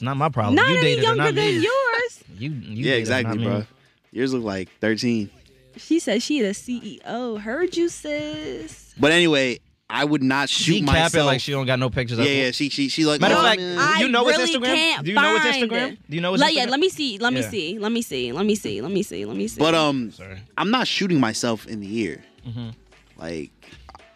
It's not my problem. not you any dated her, younger not than me. yours. You, you yeah, exactly, not me. bro. Yours look like 13. She said she the CEO. Heard you, sis. But anyway, I would not shoot She myself. capping like she don't got no pictures. yeah, up. yeah. She she she like. Matter of fact. I you know his really Instagram? can't Do you know what's Instagram? Do you know what's Like, yeah, Instagram? let me see. Let me Yeah. see. Let me see. Let me see. Let me see. Let me see. but um, Sorry. I'm not shooting myself in the ear. Mhm. Like,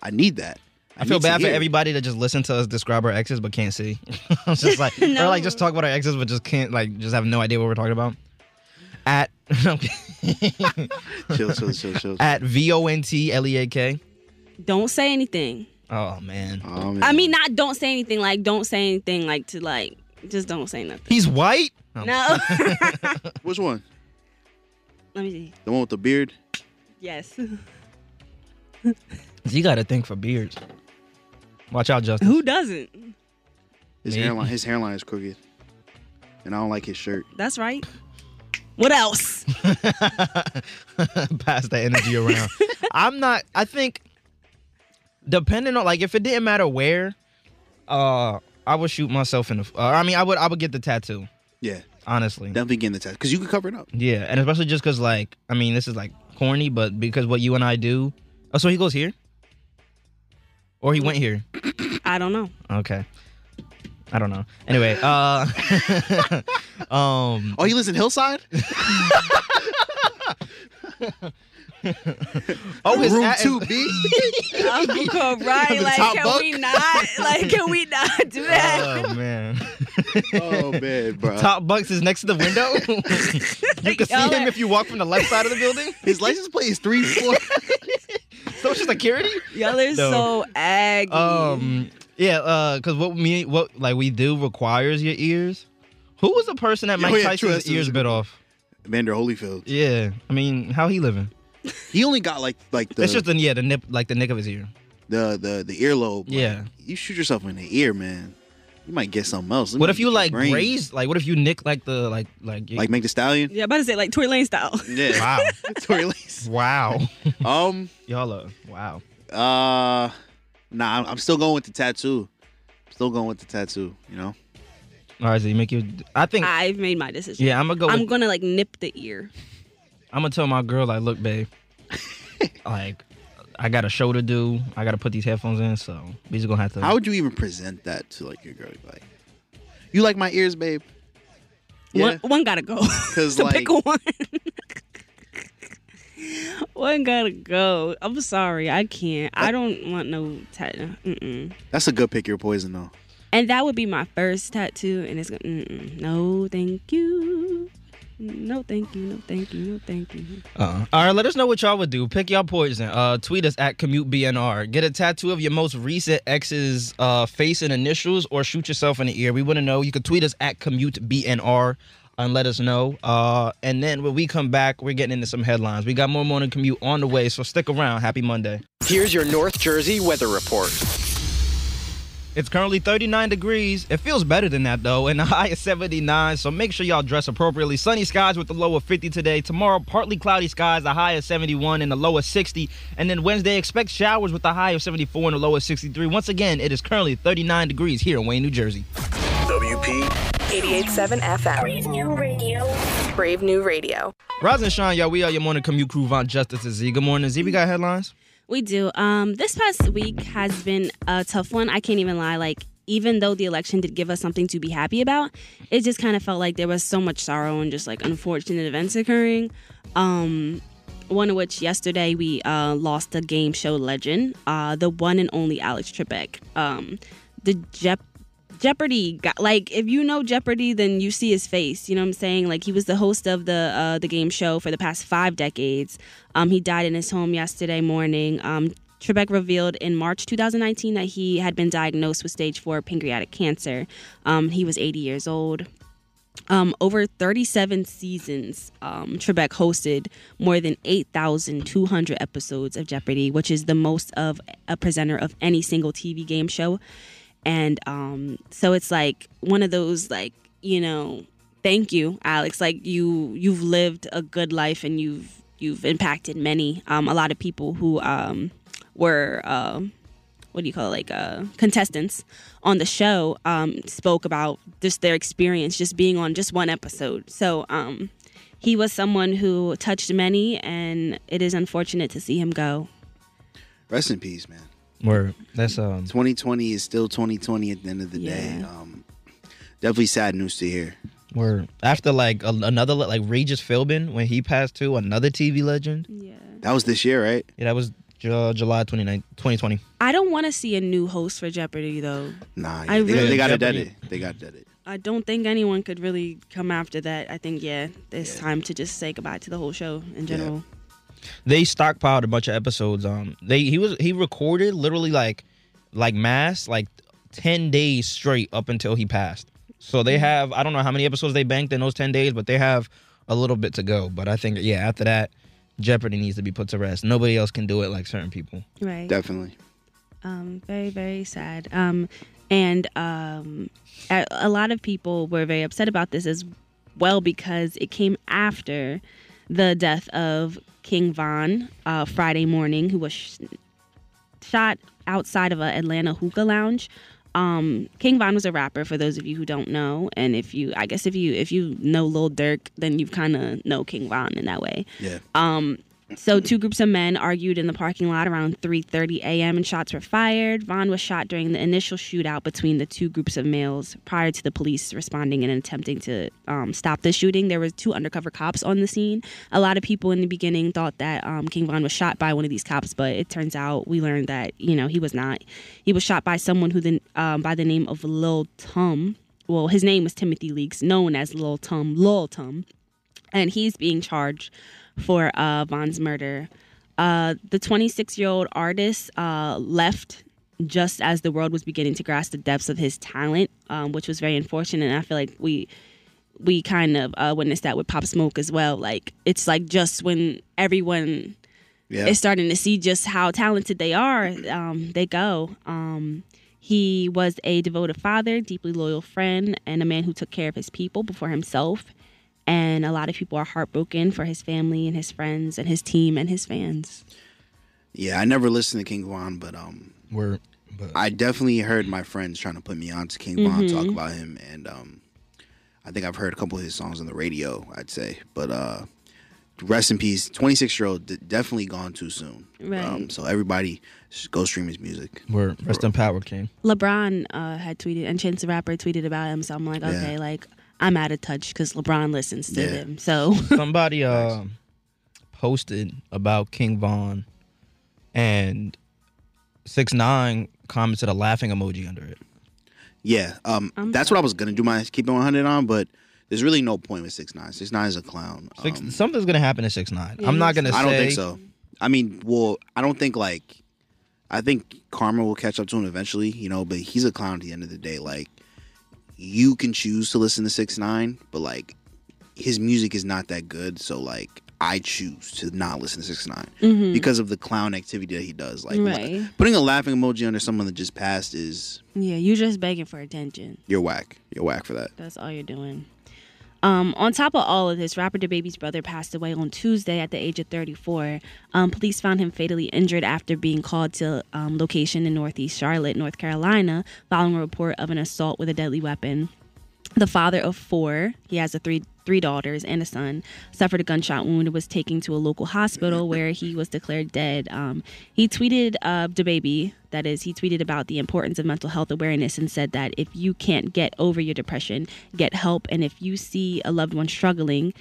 I need that. I feel bad for everybody that just listen to us describe our exes but can't see. it's just like or like just talk about our exes but just can't like just have no idea what we're talking about. At Chill, chill, chill, chill. at V O N T L E A K. don't say anything. Oh man, Oh, man. I mean, not don't say anything. Like, don't say anything. Like to like, just don't say nothing. he's white. Oh. No. which one? let me see. The one with the beard? Yes. You got to think for beards. Watch out, Justin. Who doesn't? His Me? hairline. His hairline is crooked, and I don't like his shirt. That's right. What else? Pass that energy around. I'm not. I think depending on like if it didn't matter where, uh, I would shoot myself in the. Uh, I mean, I would. I would get the tattoo. Yeah, Honestly. definitely getting the test because you could cover it up. Yeah, and especially just because, like, I mean, this is like corny, but because what you and I do. Oh, so he goes here, or he went here. I don't know. Okay, I don't know. Anyway, uh, um, Oh, he lives in Hillside. oh, his Room at- two B. Uncle right? The Like, can bunk? we not? Like, can we not do that? Oh man, oh man, bro. top bucks is next to the window. you can see him are- if you walk from the left side of the building. His license plate is three four. Social Security. Y'all are No. so aggy. Um, yeah, uh, because what me what like we do requires your ears. Who was the person that Mike yeah, Tyson's that's- ears bit off? Evander Holyfield. Yeah, I mean, how he living? He only got like like the it's just the yeah the nip like the nick of his ear. the the the earlobe. Like, Yeah. you shoot yourself in the ear, man. You might get something else. It What if you like brain. graze? Like, what if you nick like the like like you- like make the stallion? yeah, about to say like Tory Lanez style. Yeah. wow Tory Lanez. wow Um. y'all are wow. Uh. Nah, I'm- I'm still going with the tattoo. Still going with the tattoo. You know. All right, so you make your. I think I've made my decision. yeah, I'm gonna go. I'm with, gonna like nip the ear. I'm gonna tell my girl like, look, babe, like I got a show to do. I gotta put these headphones in, so we just gonna have to. How would you even present that to like your girl? Like, you like my ears, babe? Yeah. One, one gotta go. 'Cause, so like- pick one. one gotta go. I'm sorry, I can't. I don't want no tattoo. That's a good pick your poison though. And that would be my first tattoo, and it's gonna. Mm-mm. No, thank you. No, thank you. No, thank you. No, thank you. Uh, all right, let us know what y'all would do. Pick y'all poison. Uh, tweet us at commute BNR. Get a tattoo of your most recent ex's uh, face and initials, or shoot yourself in the ear. We want to know. You can tweet us at commute BNR and let us know. Uh, and then when we come back, we're getting into some headlines. We got more morning commute on the way, so stick around. Happy Monday. Here's your North Jersey weather report. It's currently 39 degrees. It feels better than that though, and the high is 79. So make sure y'all dress appropriately. Sunny skies with the low of 50 today. Tomorrow, partly cloudy skies, the high of 71 and the low of 60. And then Wednesday, expect showers with the high of 74 and the low of 63. Once again, it is currently 39 degrees here in Wayne, New Jersey. WP 88.7 FM. Brave New Radio. Brave New Radio. Rise and shine, y'all. We are your morning commute crew, Von Justice and Z. Good morning, Z. We got headlines. We do. Um, this past week has been a tough one. I can't even lie. Like, even though the election did give us something to be happy about, it just kind of felt like there was so much sorrow and just like unfortunate events occurring. Um, one of which yesterday we uh, lost a game show legend, uh, the one and only Alex Trebek. Um, the Jep- Jeopardy. Like, if you know Jeopardy, then you see his face. You know what I'm saying? Like, he was the host of the uh, the game show for the past five decades. Um, he died in his home yesterday morning. Um, Trebek revealed in March 2019 that he had been diagnosed with stage four pancreatic cancer. Um, he was 80 years old. Um, over 37 seasons, um, Trebek hosted more than 8,200 episodes of Jeopardy, which is the most of a presenter of any single TV game show. And um, so it's like one of those, like, you know, thank you, Alex. Like you, you've lived a good life and you've you've impacted many. Um, a lot of people who um, were um, what do you call it, like uh, contestants on the show um, spoke about just their experience just being on just one episode. So um, he was someone who touched many, and it is unfortunate to see him go. Rest in peace, man. Word. That's um. 2020 is still 2020 at the end of the day. Um, definitely sad news to hear. Word. After like a, another like Regis Philbin when he passed too, another TV legend. Yeah. That was this year, right? Yeah, that was uh, July 29, 2020. I don't want to see a new host for Jeopardy though. Nah, I they, really- they got it dead it. They got it dead it. I don't think anyone could really come after that. I think yeah, it's Yeah. time to just say goodbye to the whole show in general. They stockpiled a bunch of episodes. Um, they he was he recorded literally like like mass like ten days straight up until he passed. So they have I don't know how many episodes they banked in those ten days, but they have a little bit to go. But I think yeah, after that, Jeopardy needs to be put to rest. Nobody else can do it like certain people. Right. Definitely. um, very very sad um, and um, a, a lot of people were very upset about this as well because it came after the death of king von uh, friday morning who was sh- shot outside of a atlanta hookah lounge. Um, king von was a rapper for those of you who don't know. And if you i guess if you if you know lil durk then you've kind of know king von in that way. Yeah. um, so two groups of men argued in the parking lot around 3:30 a.m. and shots were fired. Von was shot during the initial shootout between the two groups of males. Prior to the police responding and attempting to um, stop the shooting, there were two undercover cops on the scene. A lot of people in the beginning thought that um, King Von was shot by one of these cops, but it turns out we learned that you know he was not. He was shot by someone who then um, by the name of Lil Tum. Well, his name was Timothy Leeks, known as Lil Tum. Lil Tum and he's being charged for uh, Von's murder. Uh, the 26 year old artist uh, left just as the world was beginning to grasp the depths of his talent, um, which was very unfortunate. And I feel like we we kind of uh, witnessed that with Pop Smoke as well. Like it's like just when everyone Yeah. is starting to see just how talented they are, um, they go. Um, he was a devoted father, deeply loyal friend, and a man who took care of his people before himself. And a lot of people are heartbroken for his family and his friends and his team and his fans. yeah, I never listened to King Von, but um, Word. But I definitely heard my friends trying to put me on to King Von, talk about him, and um, I think I've heard a couple of his songs on the radio. I'd say, but uh, rest in peace. Twenty six year old, definitely gone too soon. Right. Um, so everybody, go stream his music. word. Rest in power, King. LeBron uh, had tweeted, and Chance the Rapper tweeted about him. So I'm like, Yeah. okay, like I'm out of touch because LeBron listens to Yeah. him. So Somebody uh, posted about King Von, and six nine commented a laughing emoji under it. Yeah, um, I'm that's what I was gonna do my keep it one hundred on, but there's really no point with six nine. Six nine is a clown. Six, Um, something's gonna happen to six nine. Yeah, I'm not gonna. I don't say, think so. I mean, well, I don't think like, I think karma will catch up to him eventually, you know. But he's a clown at the end of the day. Like, you can choose to listen to six nine, but like, his music is not that good. So like, I choose to not listen to Six Nine mm-hmm. because of the clown activity that he does. Like Right. putting a laughing emoji under someone that just passed is Yeah, you're just begging for attention. you're whack. You're whack for that. That's all you're doing. Um, on top of all of this, rapper DaBaby's brother passed away on Tuesday at the age of 34. Um, police found him fatally injured after being called to um, location in Northeast Charlotte, North Carolina, following a report of an assault with a deadly weapon. The father of four, he has a three three daughters and a son, suffered a gunshot wound and was taken to a local hospital where he was declared dead. Um, he tweeted, uh, DaBaby, that is, he tweeted about the importance of mental health awareness and said that if you can't get over your depression, get help. And if you see a loved one struggling,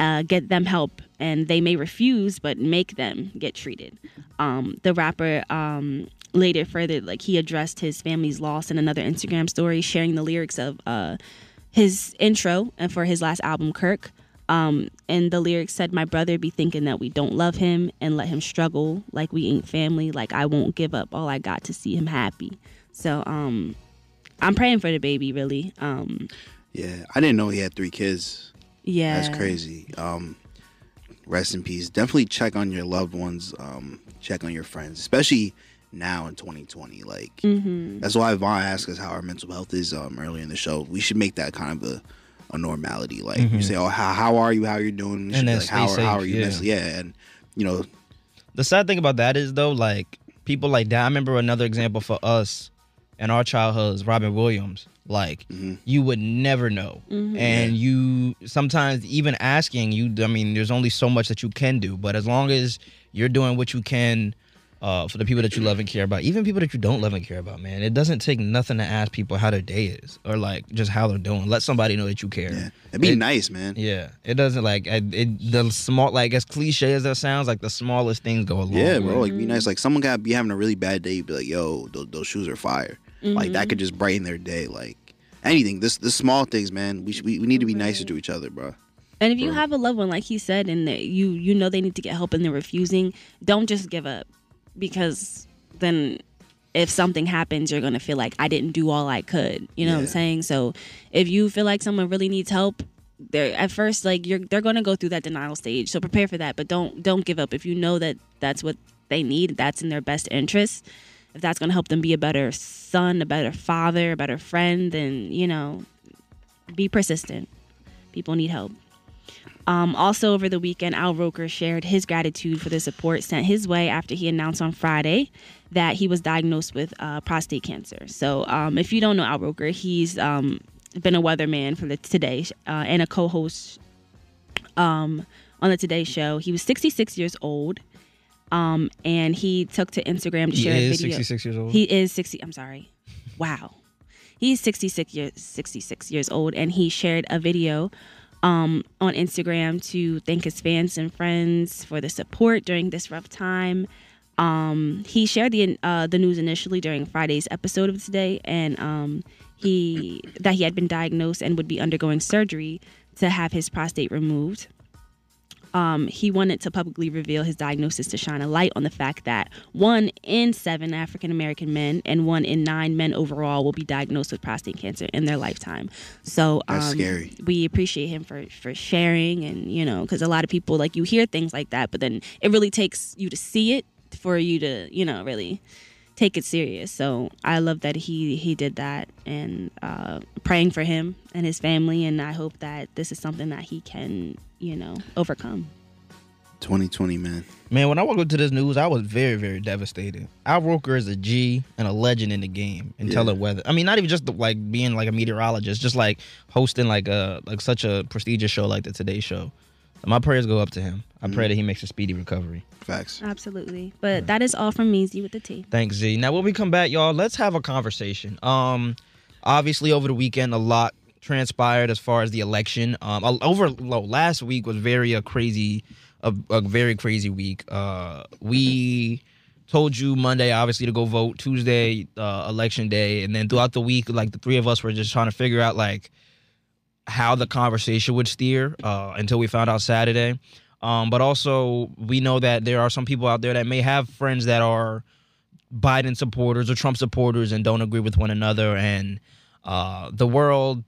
uh, get them help and they may refuse but make them get treated um, the rapper um, later further like he addressed his family's loss in another instagram story sharing the lyrics of uh, his intro and for his last album kirk um, and the lyrics said my brother be thinking that we don't love him and let him struggle like we ain't family like i won't give up all i got to see him happy so um, i'm praying for DaBaby really um, Yeah, I didn't know he had three kids. yeah That's crazy. Um, rest in peace. Definitely check on your loved ones. Um, check on your friends, especially now in 2020. Like Mm-hmm. that's why Von asked us how our mental health is um, earlier in the show. We should make that kind of a, a normality. Like you say, oh, how, how are you? How are you doing? We should Mm-hmm. then like, stay how, are- how are you? yeah. mentally? Yeah, and you know, The sad thing about that is though, like people like that. I remember another example for us in our childhoods, Robin Williams. Like you would never know, and you sometimes even asking you. I mean, there's only so much that you can do, but as long as you're doing what you can uh, for the people that you love and care about, even people that you don't love and care about, man, it doesn't take nothing to ask people how their day is or like just how they're doing. Let somebody know that you care. yeah, and be It- nice, man. Yeah, it doesn't like I- it. The small, like as cliche as that sounds, like the smallest things go a long Yeah, way. bro. Like, be nice. Like, someone got be having a really bad day. Be like, yo, those, those shoes are fire. Like, that could just brighten their day. Like, anything. This, the small things, man. We should, we, we need to be nicer to each other, bro. And if you have a loved one, like he said, and that you you know they need to get help and they're refusing, don't just give up, because then if something happens, you're gonna feel like I didn't do all I could. You know what I'm saying? So if you feel like someone really needs help, they're at first like you're they're gonna go through that denial stage. So prepare for that, but don't don't give up. If you know that that's what they need, that's in their best interest. If that's gonna help them be a better son, a better father, a better friend, then you know, be persistent. People need help. Um, also, over the weekend, Al Roker shared his gratitude for the support sent his way after he announced on Friday that he was diagnosed with uh, prostate cancer. So, um, if you don't know Al Roker, he's um, been a weatherman for the Today uh, and a co-host um, on the Today Show. He was 66 years old, um, and he took to Instagram to He share a video. He is video. 66 years old. He is 60. I'm sorry. Wow. He's 66 years 66 years old and he shared a video um, on Instagram to thank his fans and friends for the support during this rough time. Um, he shared the uh, the news initially during Friday's episode of today, and um, he that he had been diagnosed and would be undergoing surgery to have his prostate removed um, he wanted to publicly reveal his diagnosis to shine a light on the fact that one in seven African American men and one in nine men overall will be diagnosed with prostate cancer in their lifetime. So um, That's scary. We appreciate him for for sharing, and you know, because a lot of people like you hear things like that, but then it really takes you to see it for you to you know really take it serious. So I love that he he did that and uh, praying for him and his family, and I hope that this is something that he can you know overcome. 2020, man. Man, when I woke up to this news, I was very, very devastated. Al Roker is a G and a legend in the game and Yeah. telling weather. I mean, not even just like being like a meteorologist, just like hosting like a like such a prestigious show like the Today Show. My prayers go up to him. I pray that he makes a speedy recovery. Facts. Absolutely. But that is all from me, Z with the T. Thanks, Z. Now, when we come back, y'all, let's have a conversation. Um, obviously, over the weekend, a lot transpired as far as the election. Um, over last week was very a crazy, a, a very crazy week. Uh, we told you Monday, obviously, to go vote. Tuesday, uh, election day, and then throughout the week, like the three of us were just trying to figure out like how the conversation would steer uh, until we found out Saturday. Um, but also, we know that there are some people out there that may have friends that are Biden supporters or Trump supporters and don't agree with one another. And uh, the world,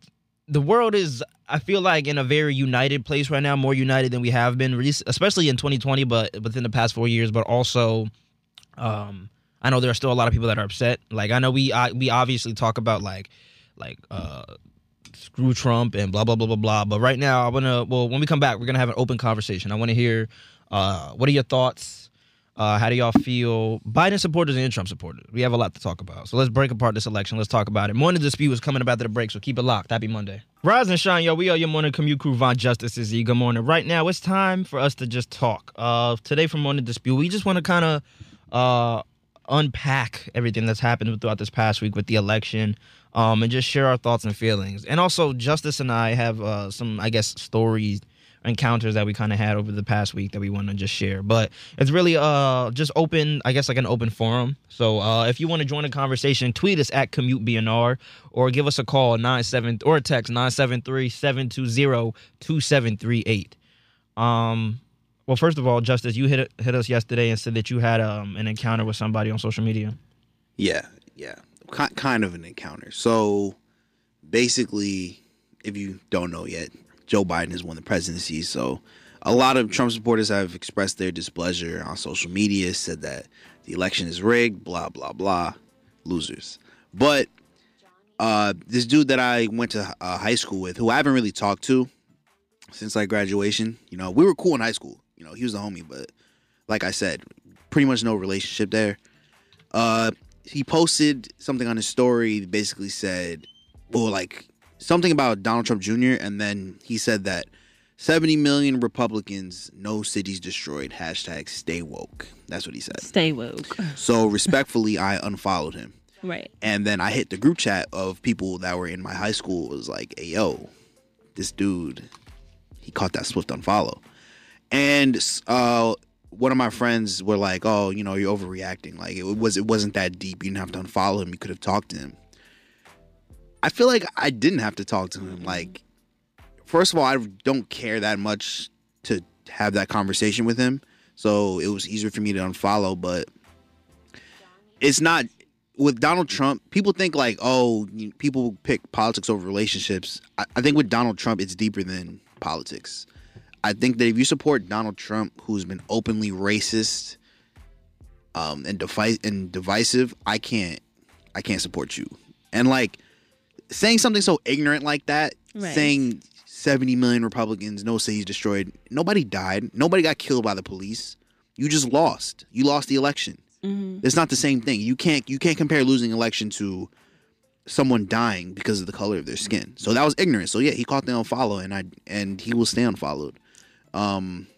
the world is, I feel like in a very united place right now, more united than we have been, especially in 2020, but within the past four years. But also, um, I know there are still a lot of people that are upset. Like I know we I, we obviously talk about like like uh screw Trump and blah blah blah blah blah. But right now, I wanna well when we come back, we're gonna have an open conversation. I want to hear uh what are your thoughts. Uh, how do y'all feel? Biden supporters and Trump supporters. We have a lot to talk about. So let's break apart this election. Let's talk about it. Morning dispute is coming after the break, so keep it locked. Happy Monday. Rise and shine, yo. We are your morning commute crew. Von Justice is here. Good morning. Right now, it's time for us to just talk. Uh, today from morning dispute, we just want to kind of uh unpack everything that's happened throughout this past week with the election. Um, and just share our thoughts and feelings. And also, Justice and I have uh, some, I guess, stories encounters that we kind of had over the past week that we want to just share. But it's really uh just open, I guess like an open forum. So uh if you want to join the conversation, tweet us at commute BNR or give us a call 97 or a text 973-720-2738. Um well first of all, Justice, you hit hit us yesterday and said that you had um an encounter with somebody on social media. Yeah, yeah, Ki- kind of an encounter. So basically, if you don't know yet, Joe Biden has won the presidency. So a lot of Trump supporters have expressed their displeasure on social media, said that the election is rigged, blah blah blah, losers. But uh, this dude that I went to uh, high school with, who I haven't really talked to since like graduation, you know, we were cool in high school. You know, he was a homie, but like I said, pretty much no relationship there. Uh, he posted something on his story, basically said, well, like something about Donald Trump Jr. And then he said that 70 million Republicans, no cities destroyed. Hashtag stay woke. That's what he said. Stay woke. So respectfully, I unfollowed him. Right. And then I hit the group chat of people that were in my high school. It was like, hey, yo, this dude, he caught that swift unfollow. And uh, one of my friends were like, oh, you know, you're overreacting. Like it was, it wasn't that deep. You didn't have to unfollow him. You could have talked to him. I feel like I didn't have to talk to him. Like, first of all, I don't care that much to have that conversation with him. So it was easier for me to unfollow, but it's not with Donald Trump. People think like, oh, people pick politics over relationships. I, I think with Donald Trump, it's deeper than politics. I think that if you support Donald Trump, who's been openly racist, um, and device and divisive, I can't, I can't support you. And like saying something so ignorant like that, Right. saying 70 million Republicans, no cities destroyed. Nobody died. Nobody got killed by the police. You just lost. You lost the election. It's not the same thing. You can't you can't compare losing election to someone dying because of the color of their skin. So that was ignorant. So yeah, he caught the unfollow and I and he will stay unfollowed. Um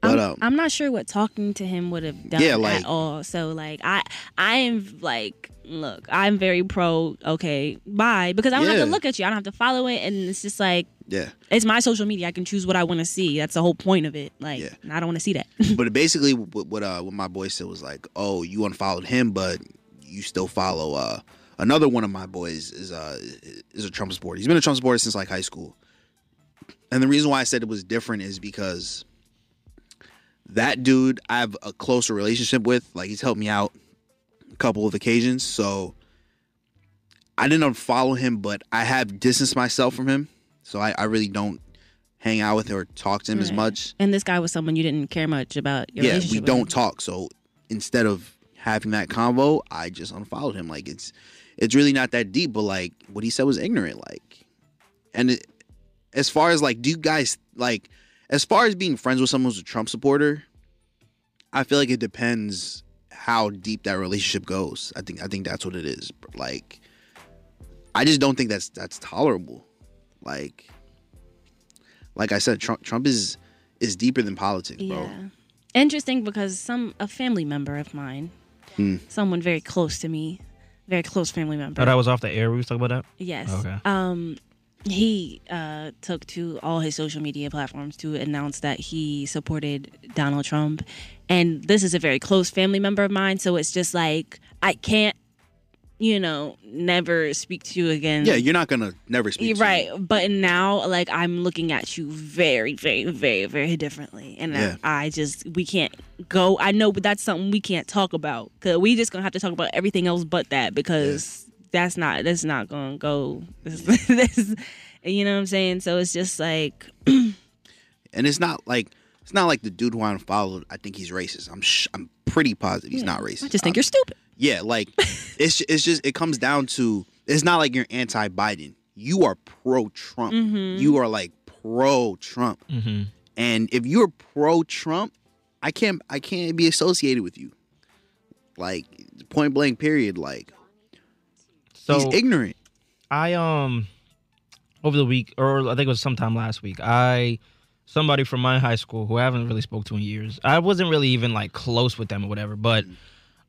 but I'm, um I'm not sure what talking to him would have done Yeah, like- at all. So like I I am like look, I'm very pro okay, bye. Because I don't have to look at you. I don't have to follow it and it's just like yeah. it's my social media. I can choose what I want to see. That's the whole point of it. Like Yeah. I don't want to see that. but basically what what uh what my boy said was like, "Oh, you unfollowed him, but you still follow uh another one of my boys is uh is a Trump supporter. He's been a Trump supporter since like high school. And the reason why I said it was different is because that dude I have a closer relationship with. Like he's helped me out a couple of occasions, so I didn't unfollow him, but I have distanced myself from him. So I, I really don't hang out with him or talk to him as much and this guy was someone you didn't care much about your yeah, we don't talk. So instead of having that convo, I just unfollowed him. Like it's it's really not that deep, but like what he said was ignorant. Like, and it, as far as like, do you guys like, as far as being friends with someone who's a Trump supporter, I feel like it depends how deep that relationship goes. I think I think that's what it is. Like, I just don't think that's that's tolerable. Like, like I said, Trump Trump is is deeper than politics, bro. Yeah. Interesting because some a family member of mine, Hmm. someone very close to me, very close family member. Oh, that was off the air. We was talking about that. Yes. Okay. Um, he uh, took to all his social media platforms to announce that he supported Donald Trump, and this is a very close family member of mine. So it's just like I can't, you know, never speak to you again. Yeah, you're not gonna never speak. To right, but now like I'm looking at you very, very, very, very differently, and Yeah. I, I just we can't go. I know, but that's something we can't talk about because we just gonna have to talk about everything else but that because that's not that's not gonna go. This, this, you know what I'm saying? So it's just like and it's not like it's not like the dude who I unfollowed. I think he's racist. I'm sh- I'm pretty positive he's not racist. I just think I'm- you're stupid. Yeah, like it's ju- it's just it comes down to it's not like you're anti-Biden. You are pro-Trump. Mhm. You are like pro-Trump. Mm-hmm. And if you're pro-Trump, I can't I can't be associated with you. Like point blank period. Like So he's ignorant. I um over the week or I think it was sometime last week, I somebody from my high school who I haven't really spoke to in years. I wasn't really even like close with them or whatever, but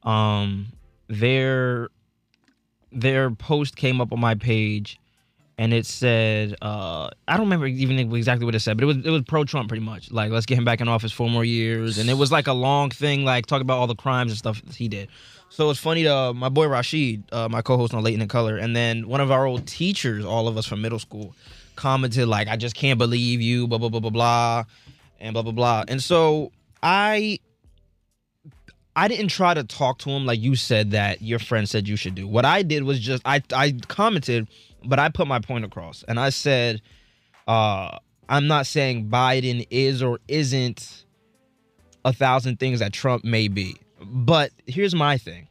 um their their post came up on my page and it said uh I don't remember even exactly what it said, but it was it was pro Trump pretty much. Like let's get him back in office four more years and it was like a long thing like talking about all the crimes and stuff he did. So it's funny uh, my boy Rashid, uh, my co-host on Late in Color, and then one of our old teachers, all of us from middle school, commented like, "I just can't believe you," blah blah blah blah blah, and blah blah blah. And so I, I didn't try to talk to him like you said that your friend said you should do. What I did was just I I commented, but I put my point across, and I said, uh, I'm not saying Biden is or isn't a thousand things that Trump may be. But here's my thing.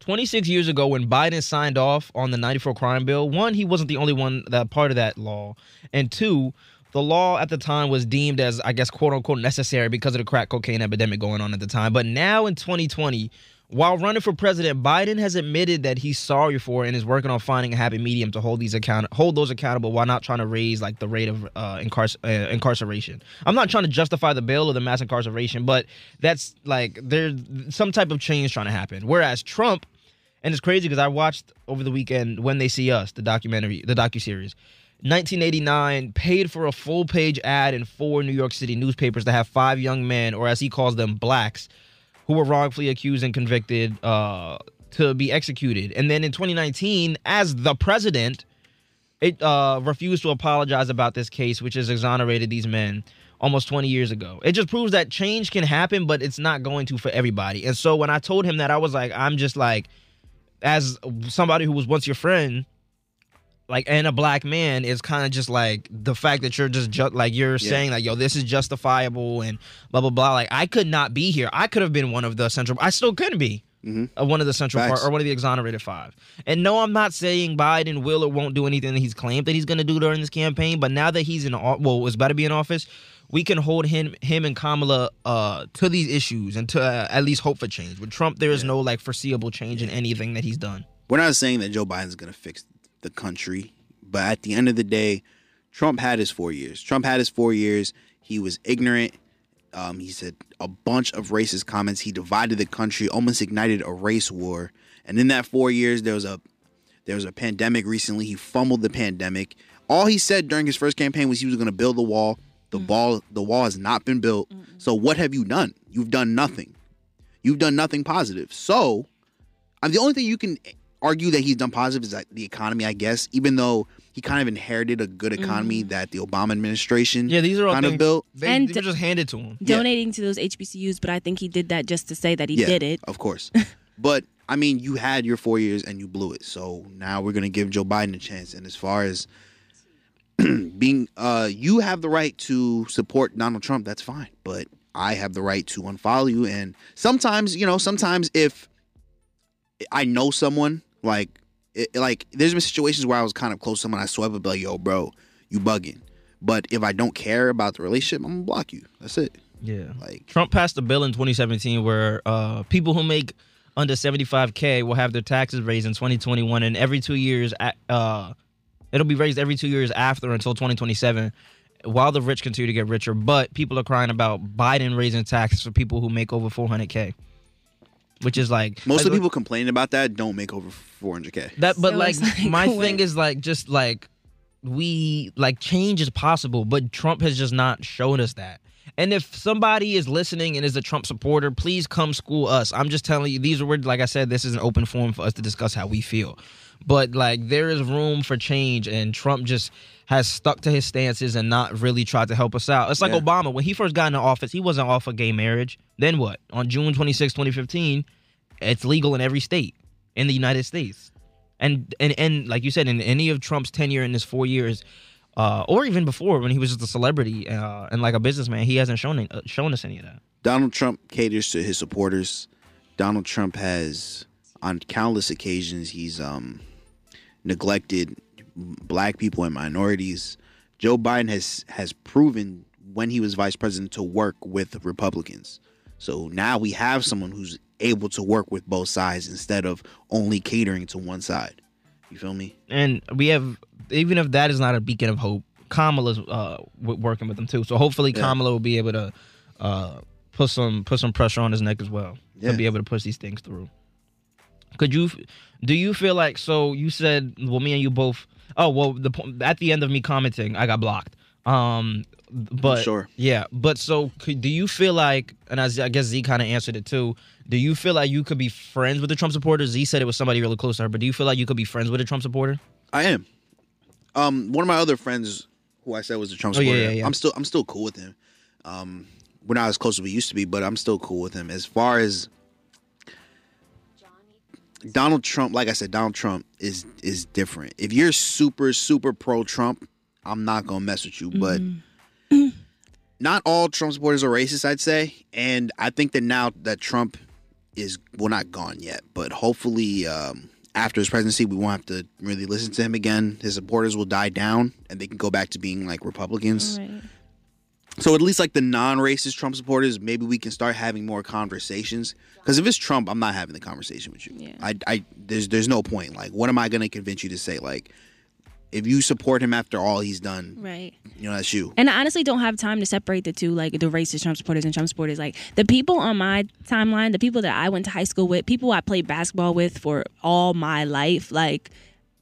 26 years ago, when Biden signed off on the 94 crime bill, one, he wasn't the only one that part of that law. And two, the law at the time was deemed as, I guess, quote unquote, necessary because of the crack cocaine epidemic going on at the time. But now in 2020, while running for president, Biden has admitted that he's sorry for and is working on finding a happy medium to hold these account hold those accountable while not trying to raise like the rate of uh, uh, incarceration. I'm not trying to justify the bill or the mass incarceration, but that's like there's some type of change trying to happen. Whereas Trump, and it's crazy because I watched over the weekend When They See Us, the documentary, the docu series. 1989 paid for a full page ad in four New York City newspapers to have five young men, or as he calls them, blacks, who were wrongfully accused and convicted uh, to be executed. And then in 2019, as the president, it uh, refused to apologize about this case, which has exonerated these men almost 20 years ago. It just proves that change can happen, but it's not going to for everybody. And so when I told him that, I was like, I'm just like, as somebody who was once your friend, like and a black man is kind of just like the fact that you're just ju- like you're Yeah. saying like yo this is justifiable and blah blah blah. Like I could not be here. I could have been one of the central I still couldn't be Mhm. uh, one of the central Facts. part or one of the exonerated five. And no I'm not saying Biden will or won't do anything that he's claimed that he's going to do during this campaign but now that he's in au- well is about to be in office we can hold him him and Kamala uh to these issues and to uh, at least hope for change. With Trump there is no like foreseeable change in anything that he's done. We're not saying that Joe Biden's going to fix the country, but at the end of the day, Trump had his four years. Trump had his four years. He was ignorant. Um, he said a bunch of racist comments. He divided the country, almost ignited a race war. And in that four years, there was a there was a pandemic recently. He fumbled the pandemic. All he said during his first campaign was he was going to build the wall. The ball, the wall has not been built. So what have you done? You've done nothing. You've done nothing positive. So, I'm the only thing you can argue that he's done positive is like the economy, I guess. Even though he kind of inherited a good economy that the Obama administration yeah these are all kind things of built. they, And they to- were just handed to him Donating to those HBCUs, but I think he did that just to say that he yeah, did it. of course. but I mean, you had your four years and you blew it. So now we're gonna give Joe Biden a chance. And as far as being, uh, you have the right to support Donald Trump. That's fine. But I have the right to unfollow you. And sometimes, you know, sometimes if I know someone, like, it, like there's been situations where I was kind of close to someone, I swipe up like, yo, bro, you bugging. But if I don't care about the relationship, I'm gonna block you. That's it. Yeah. Like, Trump passed a bill in 2017 where uh, people who make under 75k will have their taxes raised in 2021, and every two years, a- uh, it'll be raised every two years after until 2027. While the rich continue to get richer, but people are crying about Biden raising taxes for people who make over 400k, which is like most of the people complaining about that don't make over 400k. That, but So like, like, my when- thing is like just like we like change is possible, but Trump has just not shown us that. And if somebody is listening and is a Trump supporter, please come school us. I'm just telling you, these are words. Like I said, this is an open forum for us to discuss how we feel. But like, there is room for change, and Trump just has stuck to his stances and not really tried to help us out. It's like Yeah. Obama when he first got into office, he wasn't all for gay marriage. Then what? On June 26, 2015, it's legal in every state in the United States. And and and like you said, in any of Trump's tenure in his four years, uh, or even before when he was just a celebrity uh, and like a businessman, he hasn't shown uh, shown us any of that. Donald Trump caters to his supporters. Donald Trump has, on countless occasions, he's um, neglected black people and minorities. Joe Biden has has proven when he was vice president to work with Republicans. So now we have someone who's able to work with both sides instead of only catering to one side. You feel me? And we have even if that is not a beacon of hope, Kamala's uh, working with them too. So hopefully Yeah. Kamala will be able to uh, put some put some pressure on his neck as well Yeah. to be able to push these things through. Could you do you feel like so you said well me and you both oh well the at the end of me commenting I got blocked um but Sure. yeah but so do you feel like and as I guess Z kind of answered it too do you feel like you could be friends with the Trump supporters Z said it was somebody really close to her but do you feel like you could be friends with a Trump supporter I am. Um, one of my other friends, who I said was a Trump Oh, yeah, supporter, yeah, yeah. I'm still I'm still cool with him. Um, we're not as close as we used to be, but I'm still cool with him. As far as Donald Trump, like I said, Donald Trump is is different. If you're super super pro Trump, I'm not gonna mess with you. But not all Trump supporters are racist, I'd say. And I think that now that Trump is well not gone yet, but hopefully um, after his presidency, we won't have to really listen to him again. His supporters will die down, and they can go back to being like Republicans. Right. So at least like the non-racist Trump supporters, maybe we can start having more conversations. Because if it's Trump, I'm not having the conversation with you. Yeah. I, I, there's, there's no point. Like, what am I going to convince you to say? Like, if you support him after all he's done, Right. you know that's you. And I honestly don't have time to separate the two, like the racist Trump supporters and Trump supporters. Like the people on my timeline, the people that I went to high school with, people I played basketball with for all my life, like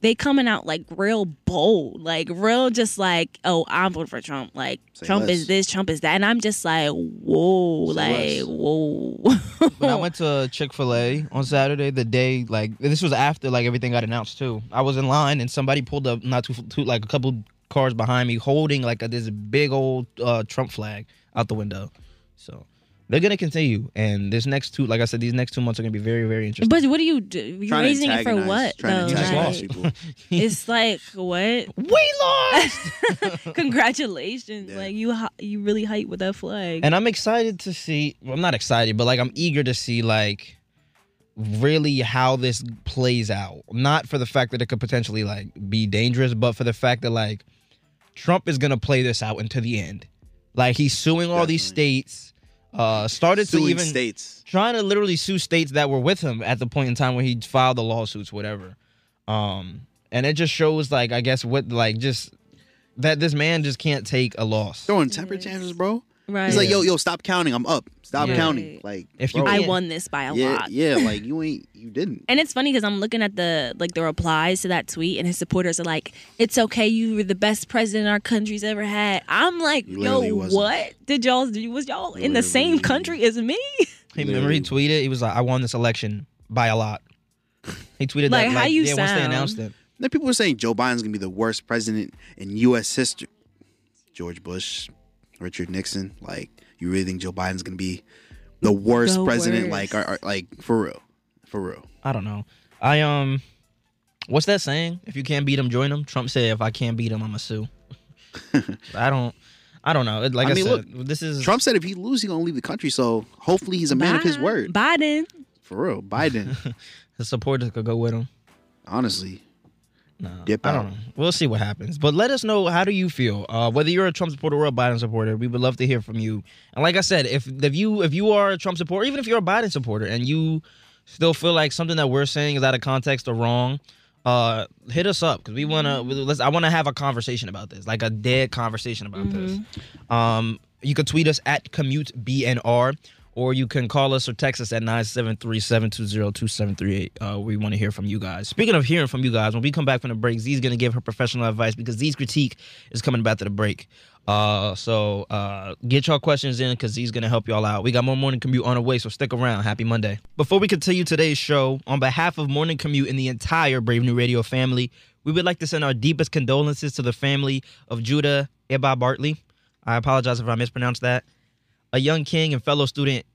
they coming out like real bold, like real just like, oh, I'm voting for Trump. Like Say Trump less. is this, Trump is that. And I'm just like, whoa, Say like, less. whoa. When I went to Chick Fil A on Saturday, the day like this was after like everything got announced too. I was in line and somebody pulled up not too, too like a couple cars behind me, holding like a, this big old uh, Trump flag out the window. So they're gonna continue, and this next two, like I said, these next two months are gonna be very very interesting. but what are you do? You're raising it for what? Trying to though? antagonize Like, people. it's like what? we lost. Congratulations! Yeah. Like you, you really hype with that flag. and I'm excited to see. Well, I'm not excited, but like I'm eager to see like really how this plays out. Not for the fact that it could potentially like be dangerous, but for the fact that like Trump is gonna play this out until the end. Like he's suing all these states. Uh, started Suing to even states. trying to literally sue states that were with him at the point in time when he filed the lawsuits, whatever. Um, and it just shows like I guess what like just that this man just can't take a loss. Throwing temper tantrums, bro. Right. He's like, yo, yo, stop counting. I'm up. Stop Yeah. counting. Like, If you bro, I won this by a yeah, lot. yeah, like you ain't, you didn't. And it's funny because I'm looking at the like the replies to that tweet, and his supporters are like, "It's okay, you were the best president our country's ever had." I'm like, You "Yo, wasn't. what did y'all? Did, was y'all in the Literally. same country as me?" He remember he tweeted, he was like, I won this election by a lot. He tweeted Like, that how like, you yeah, once they sound? announced it. Then people were saying Joe Biden's gonna be the worst president in U.S. history. George Bush, Richard Nixon. Like, you really think Joe Biden's gonna be the worst The president? worst. Like, are, are- like for real, for real. I don't know. I um what's that saying? If you can't beat him, join him. Trump said if I can't beat him, I'ma sue. I don't I don't know. Like I, I mean, said, this is Trump said if he loses, he's gonna leave the country. So hopefully, he's a man of his word. Biden. For real, Biden. his supporters could go with him. honestly, No, Dip I out. don't know. We'll see what happens. But let us know how do you feel. Uh, whether you're a Trump supporter or a Biden supporter, we would love to hear from you. And like I said, if if you if you are a Trump supporter, even if you're a Biden supporter, and you still feel like something that we're saying is out of context or wrong, uh, hit us up because we wanna. Let's. I want to have a conversation about this, like a dead conversation about this. Um, you can tweet us at commute bnr. Or you can call us or text us at 973-720-2738. Uh, we want to hear from you guys. Speaking of hearing from you guys, when we come back from the break, Z's going to give her professional advice because Z's critique is coming back to the break. Uh, so uh, get y'all questions in because Z's going to help y'all out. We got more Morning Commute on the way, so stick around. Happy Monday. Before we continue today's show, on behalf of Morning Commute and the entire Brave New Radio family, we would like to send our deepest condolences to the family of Judah Eba Bartley. I apologize if I mispronounced that. A young king and fellow student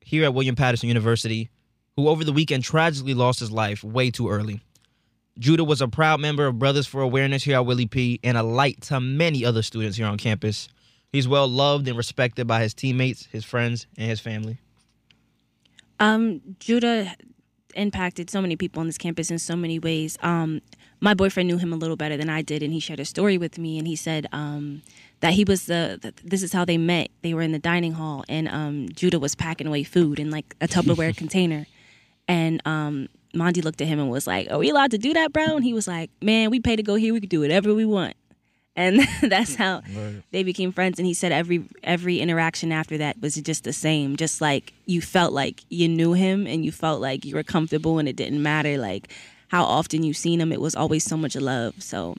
here at William Paterson University, who over the weekend tragically lost his life way too early. Judah was a proud member of Brothers for Awareness here at Willie P and a light to many other students here on campus. He's well loved and respected by his teammates, his friends, and his family. Um, Judah impacted so many people on this campus in so many ways. Um, my boyfriend knew him a little better than I did, and he shared a story with me. And he said um, that he was the, this is how they met. They were in the dining hall, and um, Judah was packing away food in like a Tupperware container. And um, Mondi looked at him and was like, "Are we allowed to do that, bro?" And he was like, "Man, we pay to go here. We could do whatever we want." And that's how they became friends. And he said every every interaction after that was just the same. Just like you felt like you knew him, and you felt like you were comfortable, and it didn't matter like how often you've seen him. It was always so much love. So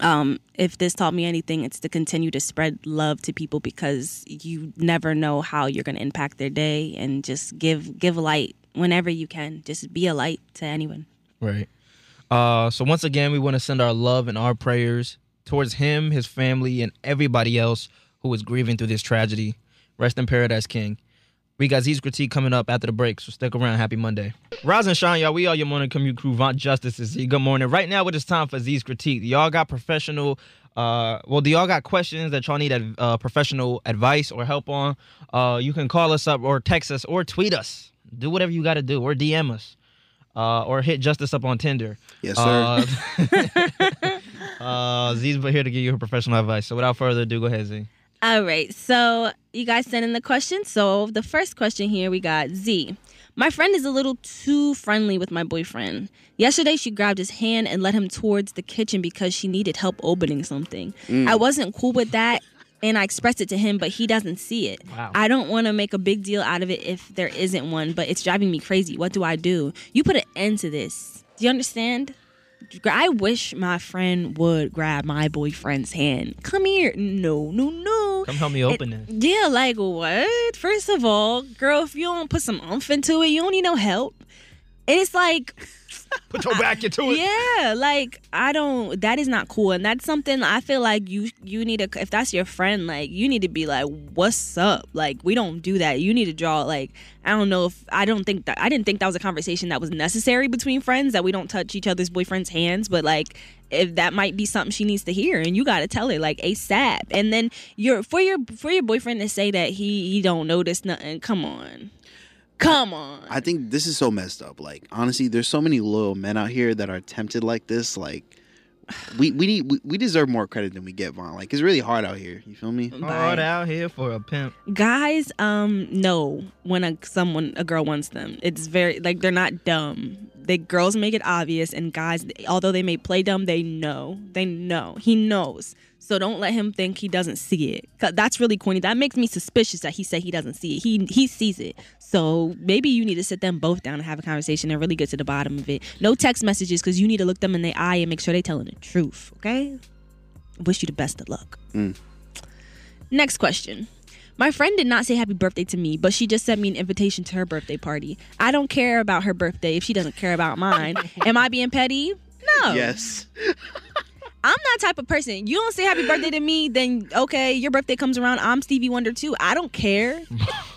um, if this taught me anything, it's to continue to spread love to people because you never know how you're going to impact their day, and just give give light whenever you can. Just be a light to anyone. Right. Uh, so once again, we want to send our love and our prayers towards him, his family, and everybody else who is grieving through this tragedy. Rest in paradise, King. We got Z's critique coming up after the break, so stick around. Happy Monday. Rise and shine, y'all. We are your morning commute crew. Vaunt Justice is Z. Good morning. Right now, it is time for Z's critique. Y'all got professional. Uh, well, do y'all got questions that y'all need uh, professional advice or help on? Uh, you can call us up or text us or tweet us. Do whatever you got to do or DM us. Uh, or hit Justice up on Tinder. Yes, sir. Uh, uh, Z's here to give you her professional advice. So without further ado, go ahead, Z. All right. So you guys sent in the questions. So the first question here we got Z. My friend is a little too friendly with my boyfriend. Yesterday, she grabbed his hand and led him towards the kitchen because she needed help opening something. Mm. I wasn't cool with that, and I expressed it to him, but he doesn't see it. Wow. I don't want to make a big deal out of it if there isn't one, but it's driving me crazy. What do I do? You put an end to this. Do you understand? I wish my friend would grab my boyfriend's hand. Come here. No, no, no. Come help me open it. Yeah, like what? First of all, girl, if you don't put some umph into it, you don't need no help. And it's like, Put your back into it. yeah, like I don't. That is not cool, and that's something I feel like you you need to. If that's your friend, like you need to be like, "What's up?" Like we don't do that. You need to draw. Like I don't know if I don't think that I didn't think that was a conversation that was necessary between friends that we don't touch each other's boyfriends' hands, but like if that might be something she needs to hear, and you got to tell her like ASAP. And then your for your for your boyfriend to say that he he don't notice nothing. Come on, come on. I think this is so messed up. Like honestly, there's so many loyal men out here that are tempted like this. Like we we need we, we deserve more credit than we get, Vaughn. Like it's really hard out here. You feel me? Hard out here for a pimp. guys um know when a someone a girl wants them it's very like they're not dumb The girls make it obvious and guys although they may play dumb they know they know he knows so don't let him think he doesn't see it 'Cause that's really corny that makes me suspicious that he said he doesn't see it he he sees it so maybe you need to sit them both down and have a conversation and really get to the bottom of it no text messages because you need to look them in the eye and make sure they're telling the truth okay wish you the best of luck mm. Next question. My friend did not say happy birthday to me, but she just sent me an invitation to her birthday party. I don't care about her birthday if she doesn't care about mine. Am I being petty? No. Yes. I'm that type of person. You don't say happy birthday to me, then okay, your birthday comes around. I'm Stevie Wonder too. I don't care.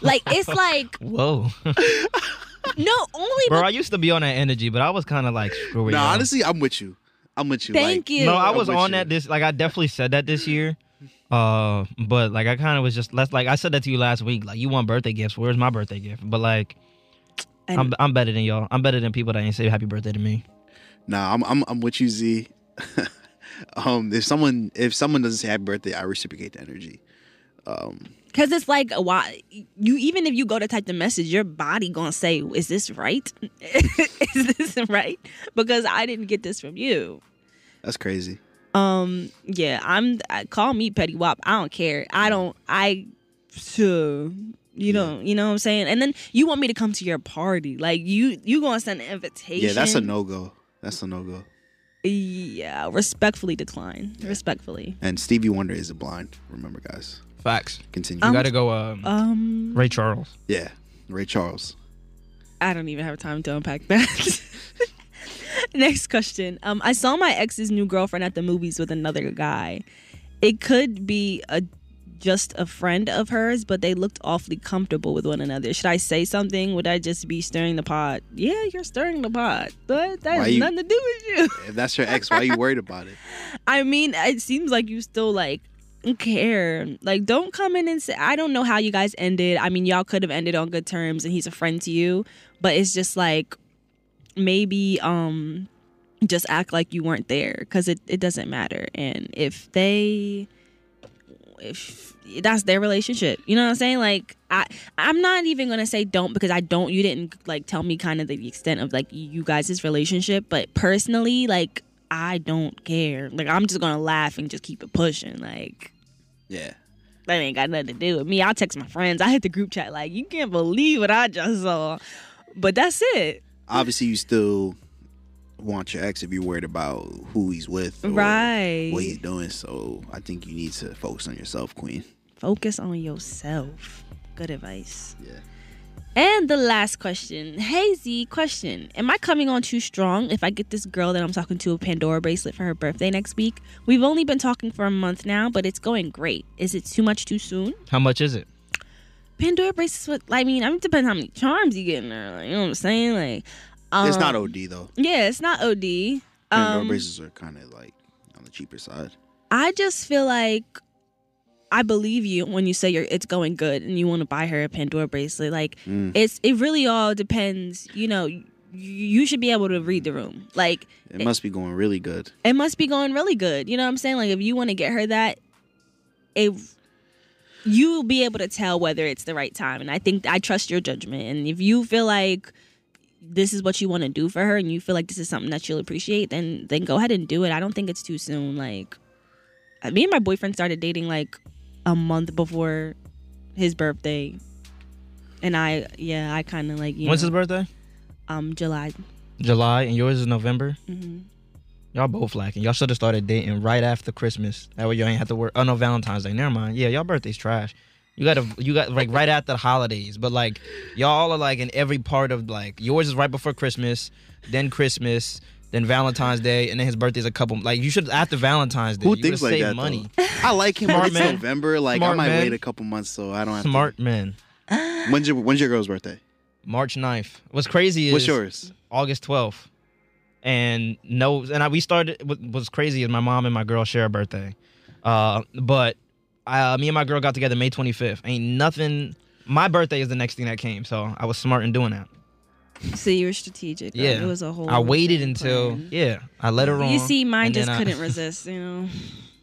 like it's like Whoa. no, only Bro, I used to be on that energy, but I was kind of like, screw it. No, y'all. honestly, I'm with you. I'm with you. thank like, you. No, I was on you. that this like I definitely said that this year. Uh but like I kind of was just less like I said that to you last week. Like you want birthday gifts. Where's my birthday gift? But like And- I'm I'm better than y'all. I'm better than people that ain't say happy birthday to me. Nah, I'm I'm I'm with you, Z. um, if someone if someone doesn't say happy birthday, I reciprocate the energy. Um, Cause it's like a why you even if you go to type the message, your body gonna say, "Is this right? Is this right?" Because I didn't get this from you. that's crazy. Um, yeah, I'm. Call me petty wop. I don't care. I don't. I. Sure. You don't. You know what I'm saying? And then you want me to come to your party? Like you? You gonna send an invitation? Yeah, that's a no go. That's a no go. Yeah, respectfully decline. Respectfully. And Stevie Wonder is a blind. Remember, guys. Facts. Continue. You gotta go um, Um, Ray Charles. yeah, Ray Charles. I don't even have time to unpack that. Next question. Um, I saw my ex's new girlfriend at the movies with another guy. It could be a just a friend of hers, but they looked awfully comfortable with one another. Should I say something? Would I just be stirring the pot? Yeah, you're stirring the pot, but that Why has you- nothing to do with you. If that's your ex, why are you worried about it? I mean, it seems like you still like care. Like, don't come in and say, I don't know how you guys ended. I mean, y'all could have ended on good terms and he's a friend to you, but it's just like maybe um just act like you weren't there because it, it doesn't matter. And if they if that's their relationship, you know what I'm saying? Like I I'm not even gonna say don't because I don't you didn't like tell me kind of the extent of like you guys' relationship, but personally, like I don't care. Like I'm just gonna laugh and just keep it pushing. Like Yeah. that ain't got nothing to do with me. I'll text my friends. I hit the group chat like you can't believe what I just saw. But that's it. Obviously, you still want your ex if you're worried about who he's with, or Right. What he's doing. So I think you need to focus on yourself, Queen. Focus on yourself. Good advice. Yeah. And the last question. hazy question. Am I coming on too strong if I get this girl that I'm talking to a Pandora bracelet for her birthday next week? We've only been talking for a month now, but it's going great. Is it too much too soon? How much is it? Pandora bracelets, what, I mean, I mean, it depends how many charms you get in there. Like, you know what I'm saying? Like, um, it's not OD though. Yeah, it's not OD. Pandora Um, bracelets are kind of like on the cheaper side. I just feel like I believe you when you say you're it's going good and you want to buy her a Pandora bracelet. Like Mm. it's it really all depends. You know, you, you should be able to read the room. Like It must be going really good. it must be going really good. You know what I'm saying? Like if you want to get her that, it you will be able to tell whether it's the right time. And I think I trust your judgment. And if you feel like this is what you want to do for her and you feel like this is something that she'll appreciate, then then go ahead and do it. I don't think it's too soon. Like uh, me and my boyfriend started dating like a month before his birthday. And I yeah, I kind of like you When's know, his birthday? um July. July, and yours is November. hmm Y'all both lacking. Y'all should have started dating right after Christmas. That way y'all ain't have to work. Oh no, Valentine's Day. Never mind. Yeah, y'all birthday's trash. You gotta, you got like right after the holidays. But like y'all are like in every part of like yours is right before Christmas, then Christmas, then Valentine's Day, and then his birthday's a couple. Like you should after Valentine's Day. Who you thinks like saved that? money. Though? I like him. Smart it's man. November. Like Smart I might man. wait a couple months so I don't have Smart man. When's your When's your girl's birthday? March 9th. What's crazy is What's yours? August 12th. And no, and I, we started. What was crazy is my mom and my girl share a birthday, uh, but uh, me and my girl got together May 25th. Ain't nothing. My birthday is the next thing that came, so I was smart in doing that. So you were strategic. though. Yeah, it was a whole. I waited until plan. yeah, I let her on. You see, mine just I- couldn't resist. You know,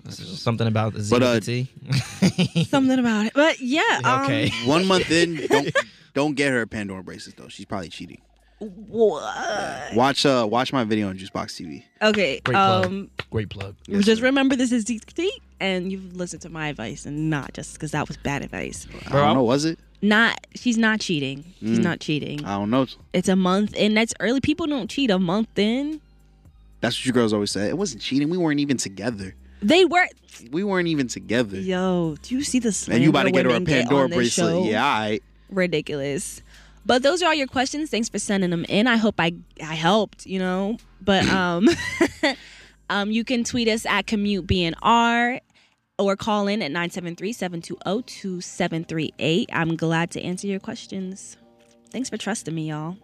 something about the Z But, uh, something about it. But yeah. Um, okay. One month in, don't don't get her Pandora braces though. She's probably cheating. What? Watch uh watch my video on Juicebox TV. Okay. Great plug. Um. Great plug. Yes, just sir. remember this is DT, and you've listened to my advice, and not just because that was bad advice. I don't know. Was it? Not. She's not cheating. She's Mm. not cheating. I don't know. It's a month, and that's early. People don't cheat a month in. That's what you girls always say. It wasn't cheating. We weren't even together. They were. We weren't even together. Yo, do you see the slander and you about to get her a women get Pandora on this bracelet. show? Yeah, all right. ridiculous. But those are all your questions. Thanks for sending them in. I hope I I helped, you know. But um um you can tweet us at commute BNR or call in at 973-720-2738. I'm glad to answer your questions. Thanks for trusting me, y'all.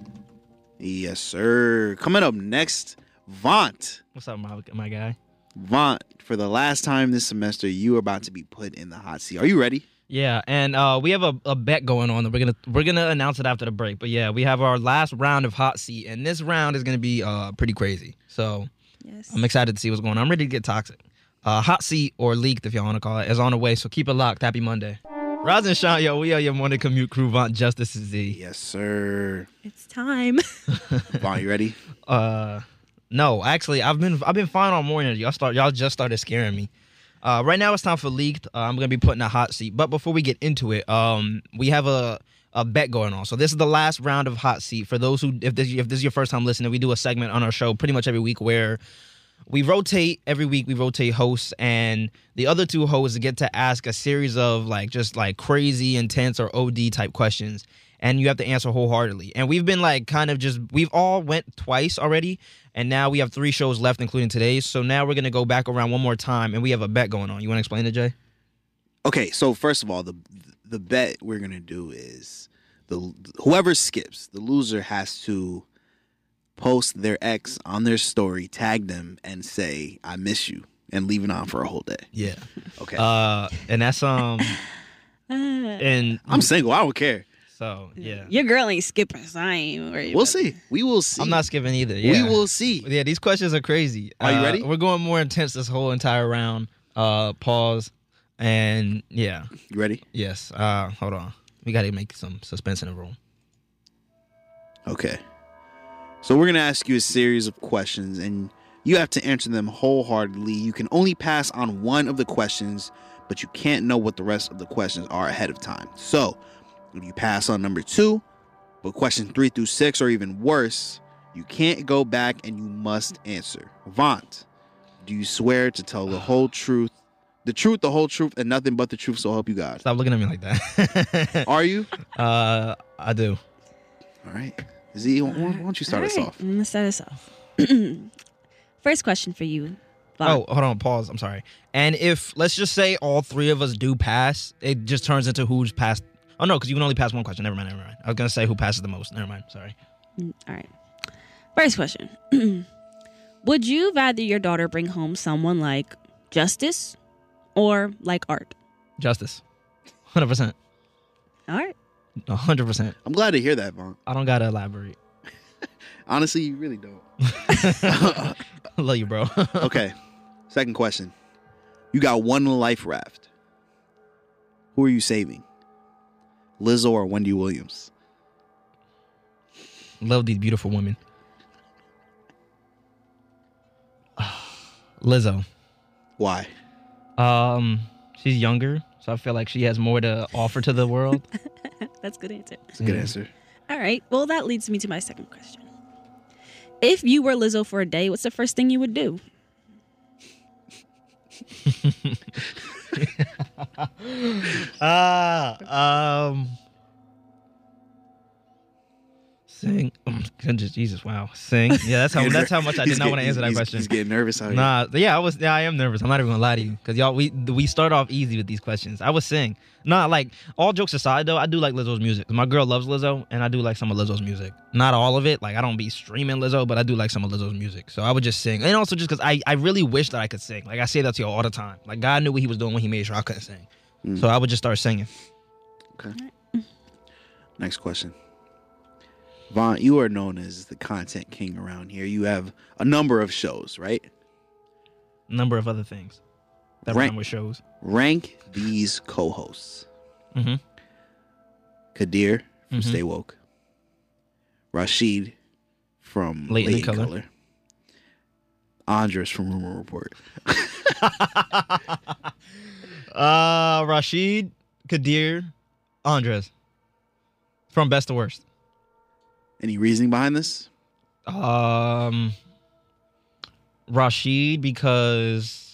Yes, sir. Coming up next, Vaunt. What's up, my, my guy? Vaunt, for the last time this semester, you are about to be put in the hot seat. Are you ready? Yeah, and uh, we have a, a bet going on that we're gonna we're gonna announce it after the break. But yeah, we have our last round of hot seat, and this round is gonna be uh pretty crazy. So Yes. I'm excited to see what's going on. I'm ready to get toxic. Uh, hot seat or leaked, if y'all want to call it, is on the way. So keep it locked. Happy Monday. Rise and shine, yo. We are your morning commute crew. Vaunt Justice is Z. Yes, sir. It's time. Vaunt, you ready? Uh, no, actually, I've been I've been fine all morning. Y'all start y'all just started scaring me. Uh, right now it's time for leaked. Uh, I'm gonna be putting a hot seat, but before we get into it, um, we have a a bet going on. So this is the last round of hot seat for those who if this if this is your first time listening, we do a segment on our show pretty much every week where we rotate every week we rotate hosts and the other two hosts get to ask a series of like just like crazy intense or od type questions and you have to answer wholeheartedly and we've been like kind of just we've all went twice already and now we have three shows left including today. so now we're gonna go back around one more time and we have a bet going on you want to explain it jay Okay, so first of all, the the bet we're gonna do is the whoever skips, the loser has to post their ex on their story, tag them, and say "I miss you" and leave it on for a whole day. Yeah. Okay, Uh, and that's um, and I'm single. I don't care. so yeah. Your girl ain't skipping, so I ain't worried. We'll about see. We will see. I'm not skipping either. Yeah. We will see. Yeah, these questions are crazy. Are you Uh, ready? We're going more intense this whole entire round. Uh, pause, and yeah, You ready? yes. Uh, hold on. We got to make some suspense in the room. Okay. So we're gonna ask you a series of questions, and you have to answer them wholeheartedly. You can only pass on one of the questions, but you can't know what the rest of the questions are ahead of time. So if you pass on number two, but question three through six, or even worse, you can't go back and you must answer. Vaunt, do you swear to tell the whole truth, the truth, the whole truth, and nothing but the truth? So help you God. Stop looking at me like that. Are you? uh, I do. All right. Z, why why don't you start us off? I'm gonna start us off. First question for you. Oh, hold on. Pause. I'm sorry. And if let's just say all three of us do pass, it just turns into who's passed. Oh no, because you can only pass one question. Never mind. Never mind. I was gonna say who passes the most. Never mind. Sorry. Mm, All right. First question. Would you rather your daughter bring home someone like Justice or like Art? Justice. Hundred percent. All right. hundred percent. I'm glad to hear that, Vaughn. I don't gotta elaborate. Honestly, you really don't. I love you, bro. okay. Second question. You got one life raft. Who are you saving? Lizzo or Wendy Williams? Love these beautiful women. Lizzo. Why? Um, she's younger, so I feel like she has more to offer to the world. That's a good answer. That's a good Yeah. answer. All right. Well, that leads me to my second question. If you were Lizzo for a day, what's the first thing you would do? Ah, um, sing. Oh goodness, Jesus, wow, sing. Yeah, that's how that's how much I did not want to answer that he's- question. He's getting nervous out here. Nah, yeah, I was. Yeah, I am nervous. I'm not even gonna lie to you, cause y'all we we start off easy with these questions. I was sing. Nah, like all jokes aside though, I do like Lizzo's music. My girl loves Lizzo, and I do like some of Lizzo's music. Not all of it. Like I don't be streaming Lizzo, but I do like some of Lizzo's music. So I would just sing, and also just cause I I really wish that I could sing. Like I say that to y'all all the time. Like God knew what He was doing when He made sure I couldn't sing. Mm. So I would just start singing. Okay. Next question. Vaughn, you are known as the content king around here. You have a number of shows, right? A number of other things that Rank- rhyme with shows. Rank these co-hosts. Mm-hmm. Kadir from Mhm. Stay Woke. Rashid from Late Late, in Color. Color. Andres from Rumor Report. Uh, Rashid, Kadir, Andres. From best to worst. Any reasoning behind this? Um, Rashid because.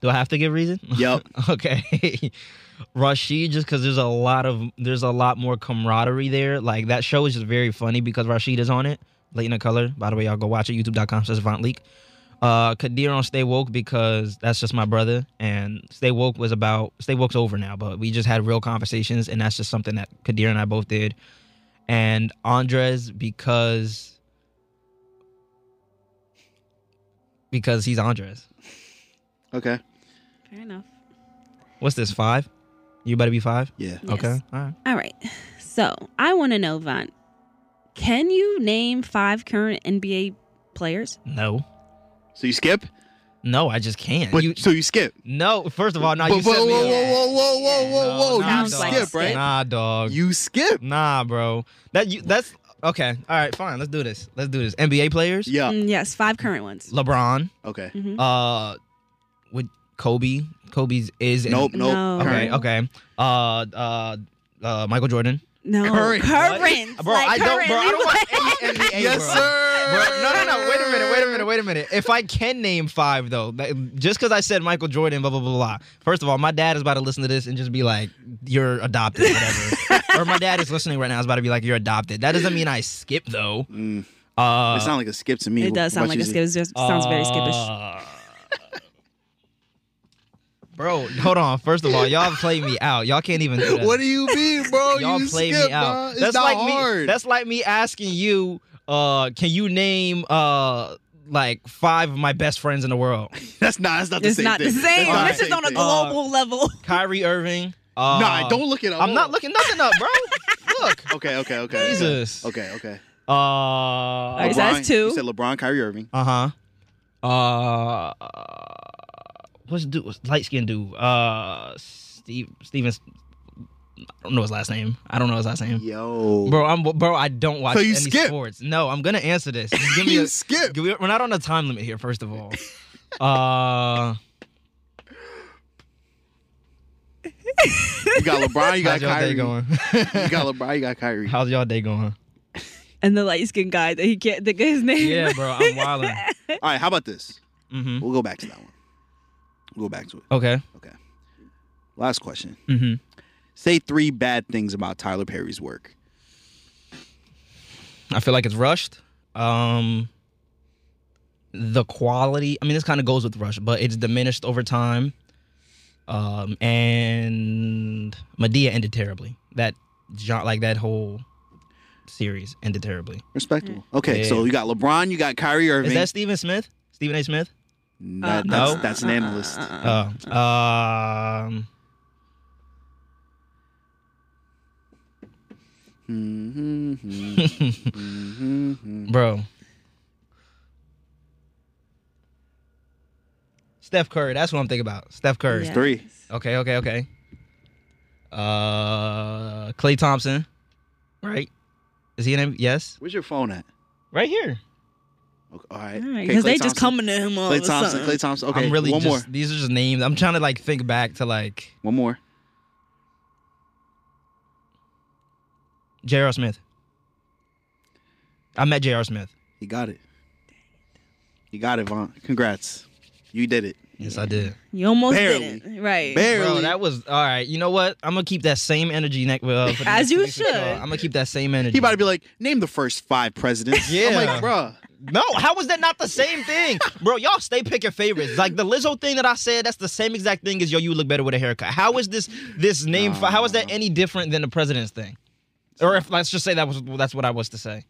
Do I have to give reason? Yep. okay. Rashid just because there's a lot of there's a lot more camaraderie there. Like that show is just very funny because Rashid is on it. Late in the color. By the way, y'all go watch it. YouTube.com says Avant Leak. Uh, Kadir on Stay Woke because that's just my brother, and Stay Woke was about Stay Woke's over now, but we just had real conversations, and that's just something that Kadir and I both did. And Andres because because he's Andres. Okay. Fair enough. What's this five? You better be five. Yeah. Okay. All right. All right. So I want to know, Von, can you name five current NBA players? No. So you skip? No, I just can't. But you, so you skip? no, first of all, now But- you but- set me whoa, up. whoa, whoa, whoa, whoa, whoa, whoa! nah, you Sounds skip, a right? Nah, dog. You skip. Nah, bro. That you that's okay. All right, fine. Let's do this. Let's do this. NBA players. Yeah. Mm, yes, five current ones. LeBron. Okay. Mhm. Uh, with Kobe. Kobe's is in- Nope. Nope. No. Okay. Current. Okay. Uh, uh, uh, Michael Jordan. No, Current. current. Bro, like I don't, bro. I don't want any NBA, Yes, bro. sir. Bro, no, no, no. Wait a minute. Wait a minute. Wait a minute. If I can name five, though, that- just because I said Michael Jordan, blah blah blah blah. First of all, my dad is about to listen to this and just be like, "You're adopted," whatever. or my dad is listening right now is about to be like, "You're adopted." That doesn't mean I skip though. Mm, Uh, it sounds like a skip to me. It does sound like a skip. It just sounds very skippish. uh, Bro, hold on. First of all, y'all play me out. Y'all can't even do that. What do you mean, bro? y'all you play skip, me out. Bro. It's that's not like hard. me. That's like me asking you, uh, can you name uh like five of my best friends in the world? That's not. That's not the It's same not thing. the same. That's not This the is on a thing. global level. Kyrie Irving. Uh, Nah, don't look it up. I'm Hold not looking nothing up, bro. Look. Okay, okay, okay. Jesus. Okay, okay. Uh. right, so that's two. You said LeBron, Kyrie Irving. Uh huh. Uh, what's dude? Light skinned dude? Uh, Steve Stevens. I don't know his last name. I don't know his last name. Yo, Bro, I'm bro. I don't watch So you any skip? sports. No, I'm gonna answer this. Just give me you a, skip. give me- We're not on a time limit here. First of all, uh, You got LeBron. You got how's y'all Kyrie. day going? You got LeBron. You got Kyrie. how's y'all day going? And the light skinned guy that he can't think of his name. Yeah, bro. I'm wilding. All right, how about this? Mm-hmm. We'll go back to that one. We'll go back to it. Okay. Okay. Last question. Mm-hmm. Say three bad things about Tyler Perry's work. I feel like it's rushed. Um, the quality. I mean, this kind of goes with rush, but it's diminished over time. Um, and Madea ended terribly. That genre, like that whole series ended terribly. Respectable. Okay, Yeah. so you got LeBron. You got Kyrie Irving. Is that Stephen Smith? Stephen A. Smith? That- no. that's, that's an analyst. Oh, um, Mm-hmm. bro. Steph Curry. That's what I'm thinking about. Steph Curry. Yeah. Three. Okay, okay, okay. Uh, Klay Thompson, right? Is he in? Yes, Where's your phone at? right here. Okay, all right. Because Okay, Klay they just coming to him all Klay of a Thompson. sudden. Klay Thompson. Okay. I'm really one just, more. These are just names. I'm trying to like think back to like One more. J.R. Smith. I met J.R. Smith. He got it. You got it, Vaughn. Congrats. You did it. Yes, I did. You almost Barely. didn't. Right. Barely. Bro, that was all right. You know what? I'm gonna keep that same energy next. Uh, for As next- you next week, should. uh, I'm gonna keep that same energy. he about to be like, name the first five presidents. I'm Yeah. like, bruh. No, how is that not the same thing, bro? Y'all stay picking favorites. Like the Lizzo thing that I said, that's the same exact thing as yo. You look better with a haircut. How is this this name? fi- How is that any different than the president's thing? Or if let's just say that was that's what I was to say.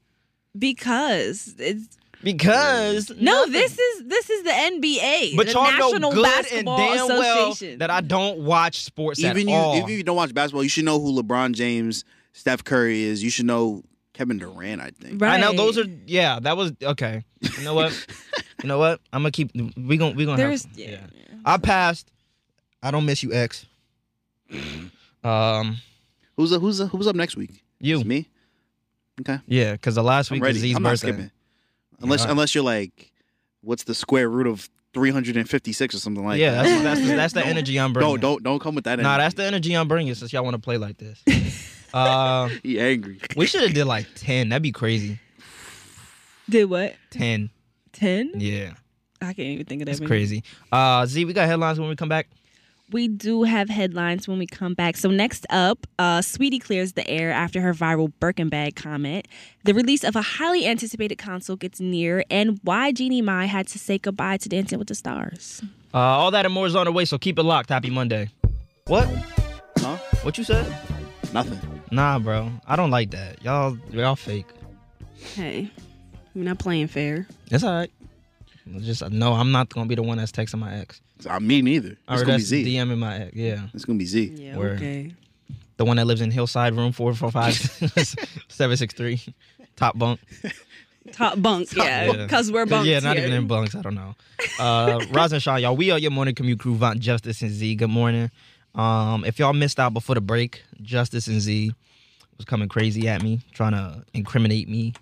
Because it's Because no, nothing. this is this is the NBA, but the y'all know National good and Basketball damn well Association. that I don't watch sports Even at you, all. even if you don't watch basketball, you should know who LeBron James, Steph Curry is. You should know Kevin Durant. I think. right. I know those are yeah. That was okay. You know what? you know what? I'm gonna keep. We gonna we gonna. There's have, yeah. I passed. I don't miss you, X. Um, Who's who's who's up next week? you. It's me. Okay. Yeah, because the last I'm week ready. was Z's I'm not birthday. skipping. Unless Yeah. unless you're like, what's the square root of 356 or something like yeah, that? that's that's, that's the energy I'm bringing. Don't don't don't come with that. Nah, energy. that's the energy I'm bringing since y'all want to play like this. uh, he angry. we should have did like ten. That'd be crazy. Did what? Ten. Ten? Yeah, I can't even think of that. that's many. crazy. Uh, Z, we got headlines when we come back. We do have headlines when we come back. So next up, uh, Saweetie clears the air after her viral Birkin bag comment. The release of a highly anticipated console gets near, and why Jeannie Mai had to say goodbye to Dancing with the Stars. Uh, all that and more is on the way, so keep it locked. Happy Monday. What? Huh? What you said? Nothing. Nah, bro. I don't like that. Y'all, y'all fake. Hey, we're not playing fair. That's all right. Just no, I'm not gonna be the one that's texting my ex. I me neither. It's Or gonna be that's Z. DMing my ex. Yeah, It's gonna be Z. Yeah. Word. Okay. the one that lives in Hillside Room four four five seven six three, top bunk. Top bunk. yeah. Yeah. Because we're bunks. Yeah, not here. even in bunks. I don't know. Uh, Roz and Sean, y'all, we are your morning commute crew, Vaughn, Justice, and Z. Good morning. Um, if y'all missed out before the break, Justice and Z was coming crazy at me, trying to incriminate me.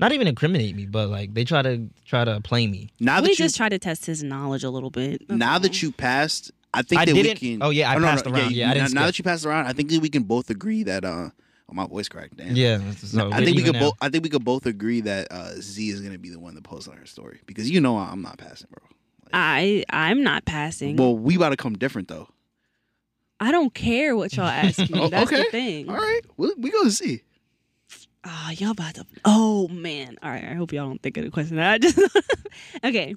Not even incriminate me, but like they try to try to play me. Now We that you just try to test his knowledge a little bit. That's now that you passed, I think I that didn't- we can. oh, yeah, I no, no, passed no, around. Yeah, I now, didn't now skip. that you passed around, I think that we can both agree that. uh Oh, my voice cracked. Damn. Yeah, so I think we could both. I think we could both agree that uh, Z is gonna be the one to post on her story because you know I'm not passing, bro. I I'm not passing. Well, we about to come different though. I don't care what y'all ask me. Oh, That's okay. the thing. All right, we we gonna see. Ah, y'all about to. Oh man! All right, I hope y'all don't think of the question. I just okay.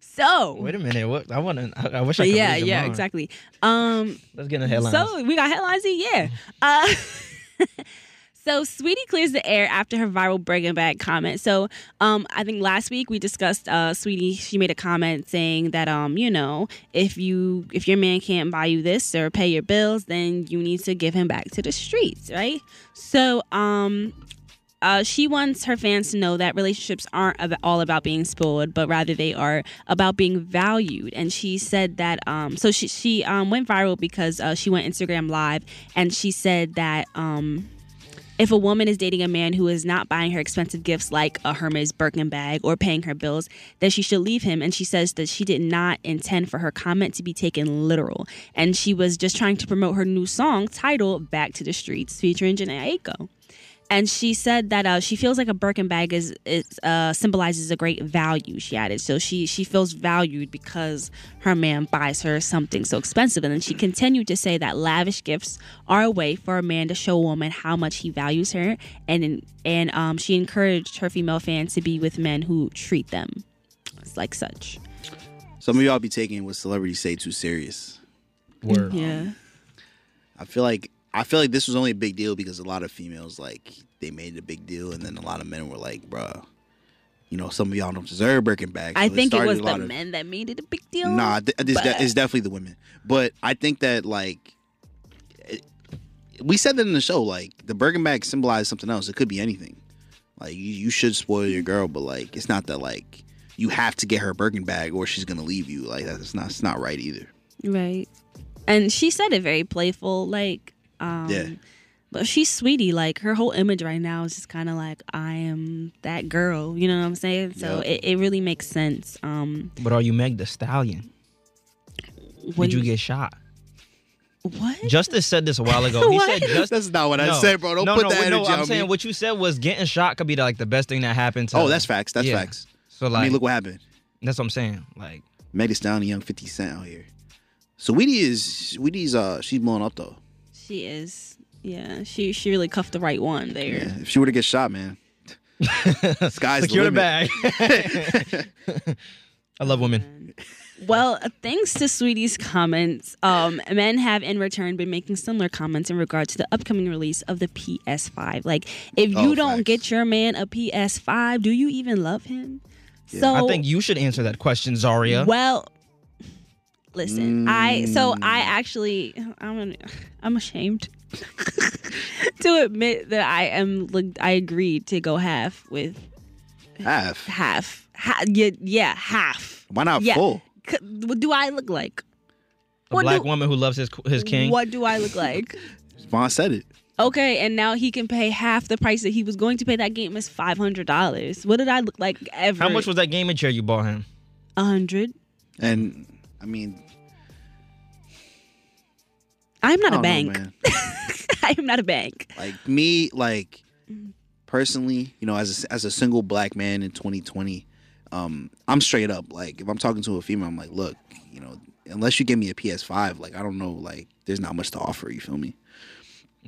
So Wait a minute. What? I want to. I, I wish I could. yeah, yeah, exactly. Um, Let's get in the headlines. so we got headlines. Yeah. Uh, so Saweetie clears the air after her viral Birkin bag comment. So um, I think last week we discussed uh, Saweetie. She made a comment saying that um, you know, if you if your man can't buy you this or pay your bills, then you need to give him back to the streets, right? So um, uh, she wants her fans to know that relationships aren't all about being spoiled, but rather they are about being valued. And she said that, um, so she, she um, went viral because uh, she went Instagram live and she said that um, if a woman is dating a man who is not buying her expensive gifts like a Hermes Birkin bag or paying her bills, then she should leave him. And she says that she did not intend for her comment to be taken literal. And she was just trying to promote her new song titled Back to the Streets featuring Jhené Aiko and she said that uh, she feels like a Birkin bag is, is uh, symbolizes a great value. She added, so she she feels valued because her man buys her something so expensive. And then she continued to say that lavish gifts are a way for a man to show a woman how much he values her, and and um, she encouraged her female fans to be with men who treat them like such. Some of y'all be taking what celebrities say too serious. Word. Yeah. I feel like I feel like this was only a big deal because a lot of females like they made it a big deal, and then a lot of men were like, "Bruh, you know, some of y'all don't deserve Birkin bags." I think it was the of- men that made it a big deal. Nah, th- it's, de- it's definitely the women. But I think that like it- we said that in the show, like the Birkin bag symbolizes something else. It could be anything. Like you, you should spoil your girl, but like it's not that like you have to get her Birkin bag or she's gonna leave you. Like that's not it's not right either. Right. And she said it very playful, like, um, Yeah. But Saweetie. Like her whole image right now is just kind of like I am that girl. You know what I'm saying? So Yep. it, it really makes sense. Um, But are you Meg Thee Stallion? when Did you get shot? what? Justice said this a while ago. He said just That's not what I said, bro. Don't no, put no, that no, energy I'm on saying me. what you said was getting shot could be like the best thing that happened to oh, that's facts. That's Yeah. facts. So like I mean, look what happened. that's what I'm saying. Like Meg Thee Stallion, and young Fifty Cent out here. Saweetie is Weedy's uh she's blowing up though. She is. Yeah, she she really cuffed the right one there. Yeah, if she were to get shot, man, sky's secure the the limit. bag. I love women. Well, thanks to Saweetie's comments, um, men have in return been making similar comments in regard to the upcoming release of the PS5. Like, if you Oh, don't facts. get your man a PS5, do you even love him? So I think you should answer that question, Zaria. Well, listen, I so Mm. I actually I'm an, I'm ashamed to admit that I am like, I agreed to go half with Half. half. Ha, yeah, yeah, half. Why not Yeah. full? C- What do I look like? a what black do- woman who loves his his king. What do I look like? Von said it. Okay, and now he can pay half the price that he was going to pay. That game is five hundred dollars. What did I look like ever? How much was that gaming chair you bought him? a hundred? And I mean, I'm not a bank. I am not a bank. Like me, like personally, you know, as a, as a single black man in 2020, um, I'm straight up. Like if I'm talking to a female, I'm like, look, you know, unless you give me a PS5, like I don't know, like there's not much to offer. You feel me?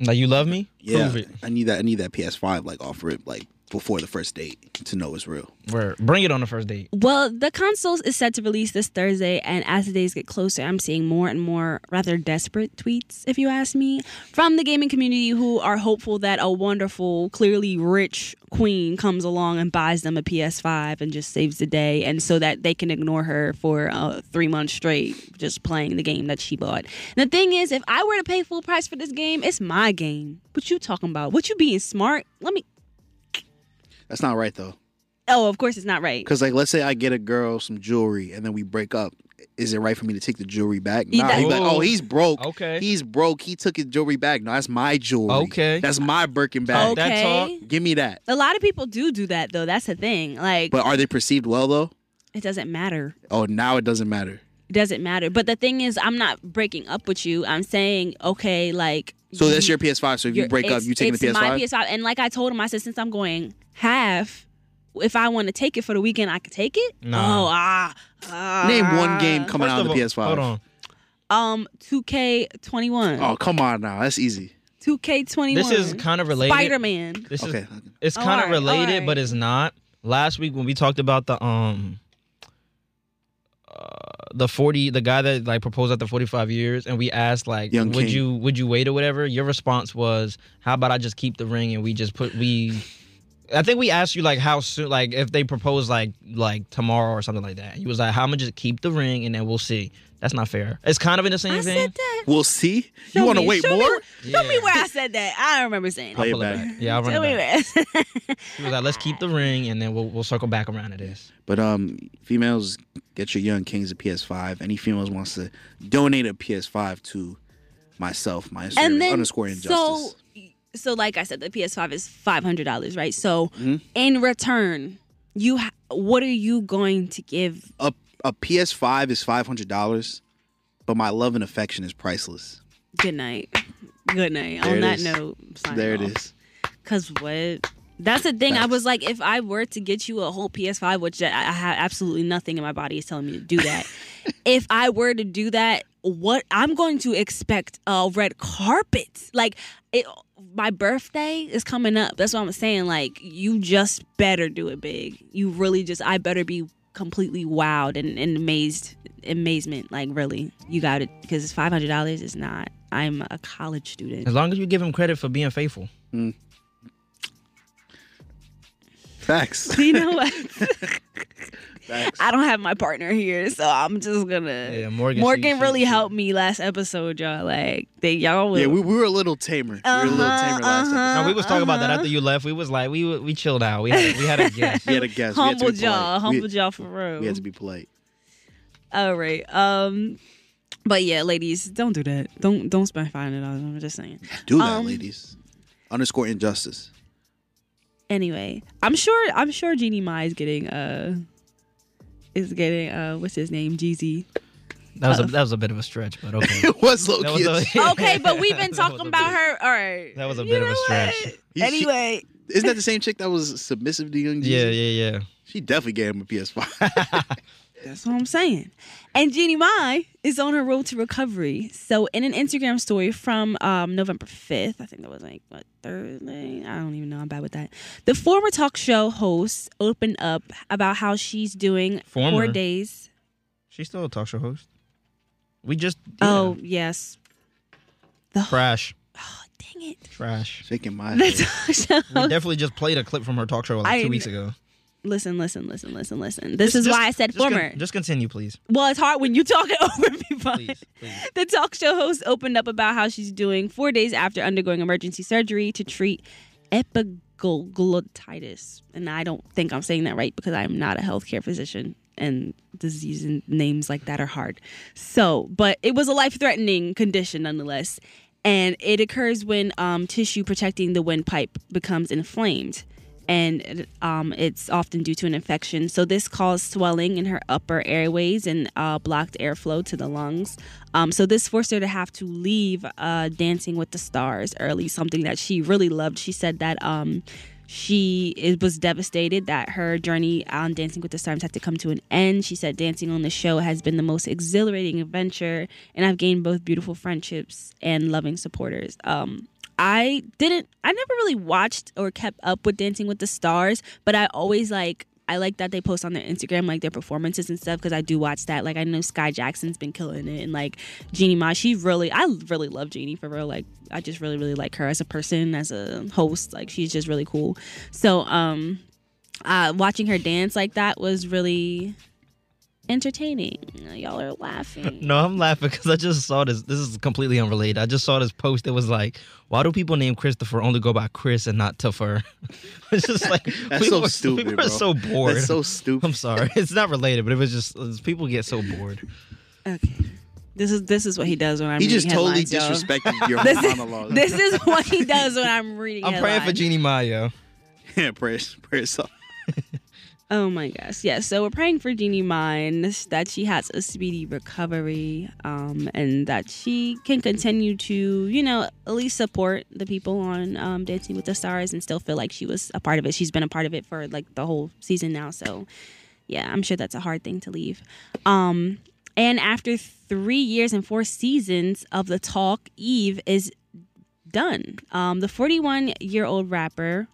Like you love me? Yeah, Prove it. I need that. I need that PS5. Like offer it like before the first date to know it's real. Word. Bring it on the first date. Well, the console is set to release this Thursday, and as the days get closer, I'm seeing more and more rather desperate tweets, if you ask me, from the gaming community who are hopeful that a wonderful, clearly rich queen comes along and buys them a PS5 and just saves the day, and so that they can ignore her for uh, three months straight just playing the game that she bought. And the thing is, if I were to pay full price for this game, it's my game. What you talking about? What you being smart? Let me. That's not right though. Oh, of course it's not right. Because like, let's say I get a girl some jewelry and then we break up. Is it right for me to take the jewelry back? Yeah, Nah, he's like, oh. oh, he's broke. Okay. He's broke. He took his jewelry back. No, that's my jewelry. Okay. That's my Birkin bag. That Okay. Give me that. A lot of people do do that though. That's the thing. Like But are they perceived well though? it doesn't matter. Oh, now it doesn't matter. It doesn't matter. But the thing is, I'm not breaking up with you. I'm saying, okay, like. So that's your PS5. So if you break up, you taking the PS5. my PS5. And like I told him, I said, since I'm going half, if I want to take it for the weekend, I could take it. Nah. Oh, ah, ah. Name one game coming First out on of the all- PS5. Hold on. Um, 2K21. Oh, come on now. That's easy. 2K21. This is kind of related. Spider Man. This Okay. is it's All kind of right, all related, but it's not. Last week when we talked about the um uh, the 40 the guy that like proposed after 45 years and we asked like Young would King. you would you wait or whatever your response was how about i just keep the ring and we just put we i think we asked you like how soon like if they propose like like tomorrow or something like that you was like how much just keep the ring and then we'll see that's not fair it's kind of in the same I vein said that. We'll see. Show you want to wait show me more? wh- Show me where I said that. I don't remember saying Play it. it it back. back. yeah i'll run Show it me back. where. He was like let's keep the ring and then we'll, we'll circle back around to this But um, females, get your young kings a PS5. Any females wants to donate a PS5 to myself, my Instagram and then underscore injustice. so so like I said, the PS5 is five hundred dollars, right? So Mm-hmm. in return, you ha- what are you going to give? a a PS5 is five hundred dollars, but my love and affection is priceless. Good night. Good night. There On that is. note, There it is. Cause what? That's the thing. I was like, if I were to get you a whole PS5, which I I have absolutely nothing in my body is telling me to do that. if I were to do that, what I'm going to expect a red carpet. Like it, my birthday is coming up. That's what I'm saying. Like you just better do it big. You really just. I better be completely wowed and, and amazed, amazement. Like really, you got it because five hundred dollars is not. I'm a college student. as long as you give him credit for being faithful mm. Facts. You know what? Facts. I don't have my partner here, so I'm just gonna. Yeah, Morgan, Morgan she- really she- helped me last episode, y'all. Like they y'all. Was, Yeah, we, we were a little tamer. we were a little Uh-huh, tamer last uh-huh. No, we was talking about that Uh-huh. after you left. We was like, we we chilled out. We had we had a guest. We had a guest. we had to humbled y'all, polite. humbled y'all for real. we had to be polite. All right. Um, but yeah, ladies, don't do that. Don't don't spend five hundred dollars. I'm just saying. Do that, Um, ladies. Underscore injustice. Anyway, I'm sure I'm sure Jeannie Mai is getting uh is getting uh what's his name Jeezy. That was a that was a bit of a stretch, but okay. It was low key. was a- Okay, but we've been talking about bit- her. All right. That was a You bit of a stretch. He- Anyway, Isn't that the same chick that was submissive to Young Jeezy? Yeah, yeah, yeah. She definitely gave him a PS5. That's what I'm saying. And Jeannie Mai is on her road to recovery. So, in an Instagram story from um, November 5th, I think that was like, what, Thursday? I don't even know. I'm bad with that. The former talk show host opened up about how she's doing four Former? days. She's still a talk show host. We just Oh, yes. The trash, Oh, dang it. trash. Shaking my The head. talk show We definitely just played a clip from her talk show like I two weeks ago. Listen, listen, listen, listen, listen. This Just- is just- why I said just con- former. just continue, please. well, it's hard when you talk it over me, but Please, please. The talk show host opened up about how she's doing four days after undergoing emergency surgery to treat epiglottitis. And I don't think I'm saying that right because I'm not a healthcare physician and disease and names like that are hard. So, but it was a life threatening condition nonetheless. And it occurs when um, tissue protecting the windpipe becomes inflamed. And um, it's often due to an infection. So, this caused swelling in her upper airways and uh, blocked airflow to the lungs. Um, so, this forced her to have to leave uh, Dancing with the Stars early, something that she really loved. She said that um, she it was devastated that her journey on Dancing with the Stars had to come to an end. She said dancing on the show has been the most exhilarating adventure, and I've gained both beautiful friendships and loving supporters. Um, I didn't. I never really watched or kept up with Dancing with the Stars, but I always like. I like that they post on their Instagram like their performances and stuff because I do watch that. Like I know Skai Jackson's been killing it, and like Jeannie Mai, she really, I really love Jeannie for real. Like I just really, really like her as a person, as a host. Like she's just really cool. So, um, uh, watching her dance like that was really entertaining. Y'all are laughing. No, I'm laughing because I just saw this. This is completely unrelated. I just saw this post that was like, "Why do people name Christopher only go by Chris and not Tuffer?" it's just like That's people so are- stupid, People bro. are so bored. That's so stupid. I'm sorry. It's not related, but it was just it's- people get so bored. Okay. This is this is what he does when I'm He reading just totally headlines, y'all. disrespected your This is, this is what he does when I'm reading. I'm praying for headlines. Jeannie Mayo. yeah, prayers, prayers up. Oh my gosh, yes. So we're praying for Jeannie Mai that she has a speedy recovery, um, and that she can continue to, you know, at least support the people on um, Dancing with the Stars and still feel like she was a part of it. She's been a part of it for like the whole season now. So, yeah, I'm sure that's a hard thing to leave. Um, and after three years and four seasons of the talk, Eve is done. Um, the 41 year old rapper,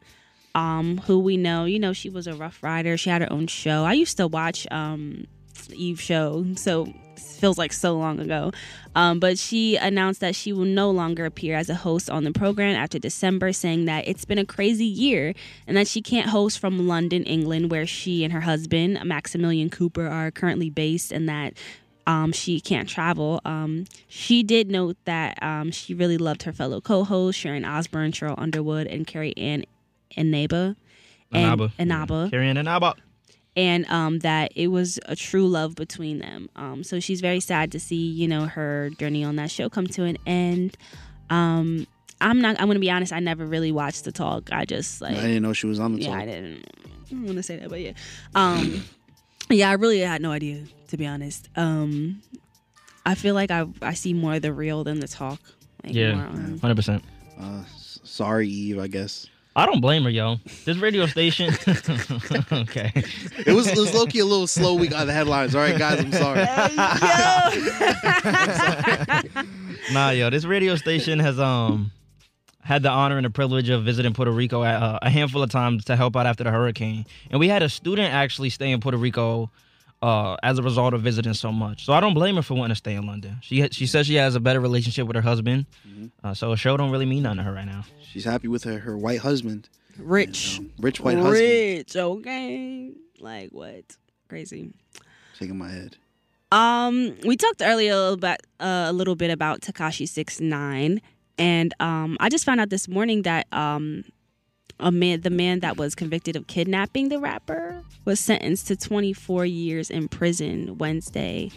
um, who we know, you know, she was a Ruff Ryder. She had her own show. I used to watch um, Eve show, so feels like so long ago. Um, but she announced that she will no longer appear as a host on the program after December, saying that it's been a crazy year and that she can't host from London, England, where she and her husband, Maximilian Cooper, are currently based, and that um, she can't travel. Um, she did note that um, she really loved her fellow co-hosts Sharon Osbourne, Sheryl Underwood, and Carrie Ann Inaba. And, Inaba. Inaba. Carrie Ann Inaba. And um, that it was a true love between them. Um, so she's very sad to see, you know, her journey on that show come to an end. Um, I'm not. I'm gonna be honest. I never really watched the talk. I just like. I didn't know she was on the yeah, talk. I didn't. I want to say that, but yeah. Um, yeah, I really had no idea to be honest. Um, I feel like I I see more of the real than the talk. Like Yeah, hundred percent. Uh, sorry, Eve. I guess I don't blame her, yo. This radio station. okay. it was it was low key a little slow. week on the headlines. All right, guys. I'm sorry. Nah, yo, this radio station has um had the honor and the privilege of visiting Puerto Rico at, uh, a handful of times to help out after the hurricane, and we had a student actually stay in Puerto Rico uh, as a result of visiting so much. So I don't blame her for wanting to stay in London. She she says she has a better relationship with her husband, uh, so a show don't really mean nothing to her right now. She's happy with her her white husband, rich, rich white husband. rich. Okay, like what? Crazy. Shaking my head. Um, we talked earlier about uh, a little bit about Tekashi Six Nine, and um, I just found out this morning that um, a man, the man that was convicted of kidnapping the rapper, was sentenced to 24 years in prison Wednesday.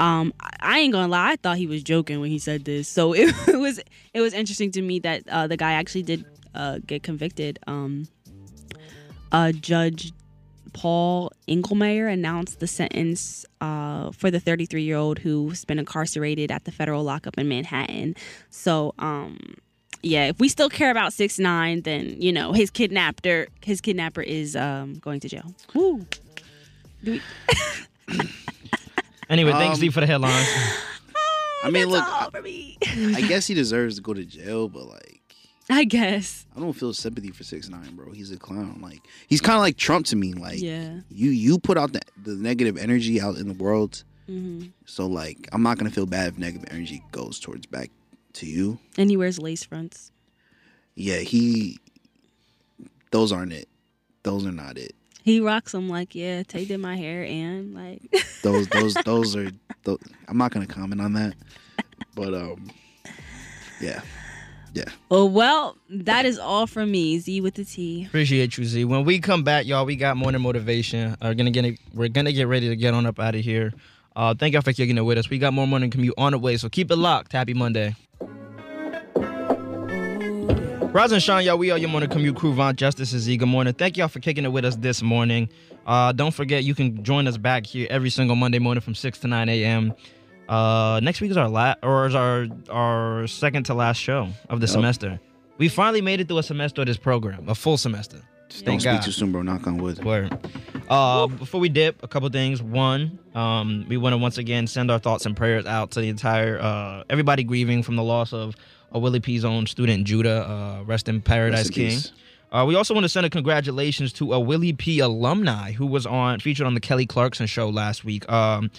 Um, I- ain't gonna lie, I thought he was joking when he said this. So it, was it was interesting to me that uh, the guy actually did uh, get convicted. Um, uh, Judge Paul Engelmayer announced the sentence uh, for the 33 year old who's been incarcerated at the federal lockup in Manhattan. So, um, yeah, if we still care about six nine, then you know his kidnapper, his kidnapper is um, going to jail. Woo. Do we- Anyway, thanks Um, Steve for the headlines. I mean, look, all for me. I guess he deserves to go to jail, but like, I guess. I don't feel sympathy for six nine, bro. He's a clown. Like, he's kind of like Trump to me. Like, Yeah. you you put out the, the negative energy out in the world, hmm so like, I'm not gonna feel bad if negative energy goes towards back to you. And he wears lace fronts. Yeah, he. Those aren't it. Those are not it. He rocks them like, yeah, Tay did my hair and like. Those those those are. Those, I'm not gonna comment on that, but um, yeah, yeah. Oh well, that is all from me. Z with the T. Appreciate you, Z. When we come back, y'all, we got morning motivation. Are gonna get we're gonna get ready to get on up out of here. Uh, thank y'all for kicking it with us. We got more morning commute on the way, so keep it locked. Happy Monday. Rise and shine, y'all. We are your morning commute crew. Von Justice is Z. Good morning. Thank y'all for kicking it with us this morning. Uh, don't forget, you can join us back here every single Monday morning from 6 to 9 a.m. Uh, next week is our last, or is our our second to last show of the Yep. semester. We finally made it through a semester of this program, a full semester. Don't speak too soon, bro. Knock on wood. Word. Uh, before we dip, a couple things. One, um, we want to once again send our thoughts and prayers out to the entire uh, everybody grieving from the loss of a Willie P's own student Judah. Uh, rest in paradise, Rest in King. Uh, we also want to send a congratulations to a Willie P alumni who was on featured on the Kelly Clarkson show last week. Um,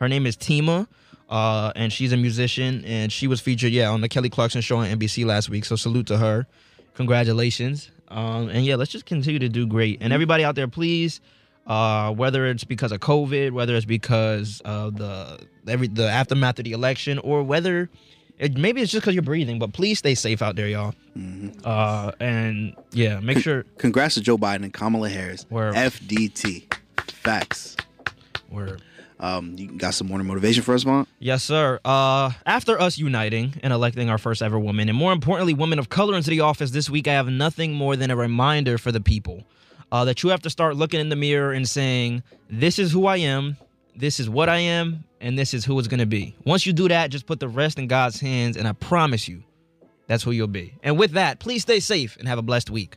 her name is Tima, uh, and she's a musician, and she was featured yeah on the Kelly Clarkson show on NBC last week. So salute to her, congratulations, um, and yeah, let's just continue to do great. And everybody out there, please, uh, whether it's because of COVID, whether it's because of the every the aftermath of the election, or whether it, maybe it's just because you're breathing, but please stay safe out there, y'all. Uh, and yeah, make sure. Congrats to Joe Biden and Kamala Harris. Word. FDT. Facts. Word. Um, you got some morning motivation for us, Mont? Yes, sir. Uh, after us uniting and electing our first ever woman, and more importantly, women of color into the office this week, I have nothing more than a reminder for the people uh, that you have to start looking in the mirror and saying, This is who I am, this is what I am, and this is who it's going to be. Once you do that, just put the rest in God's hands, and I promise you, that's who you'll be. And with that, please stay safe and have a blessed week.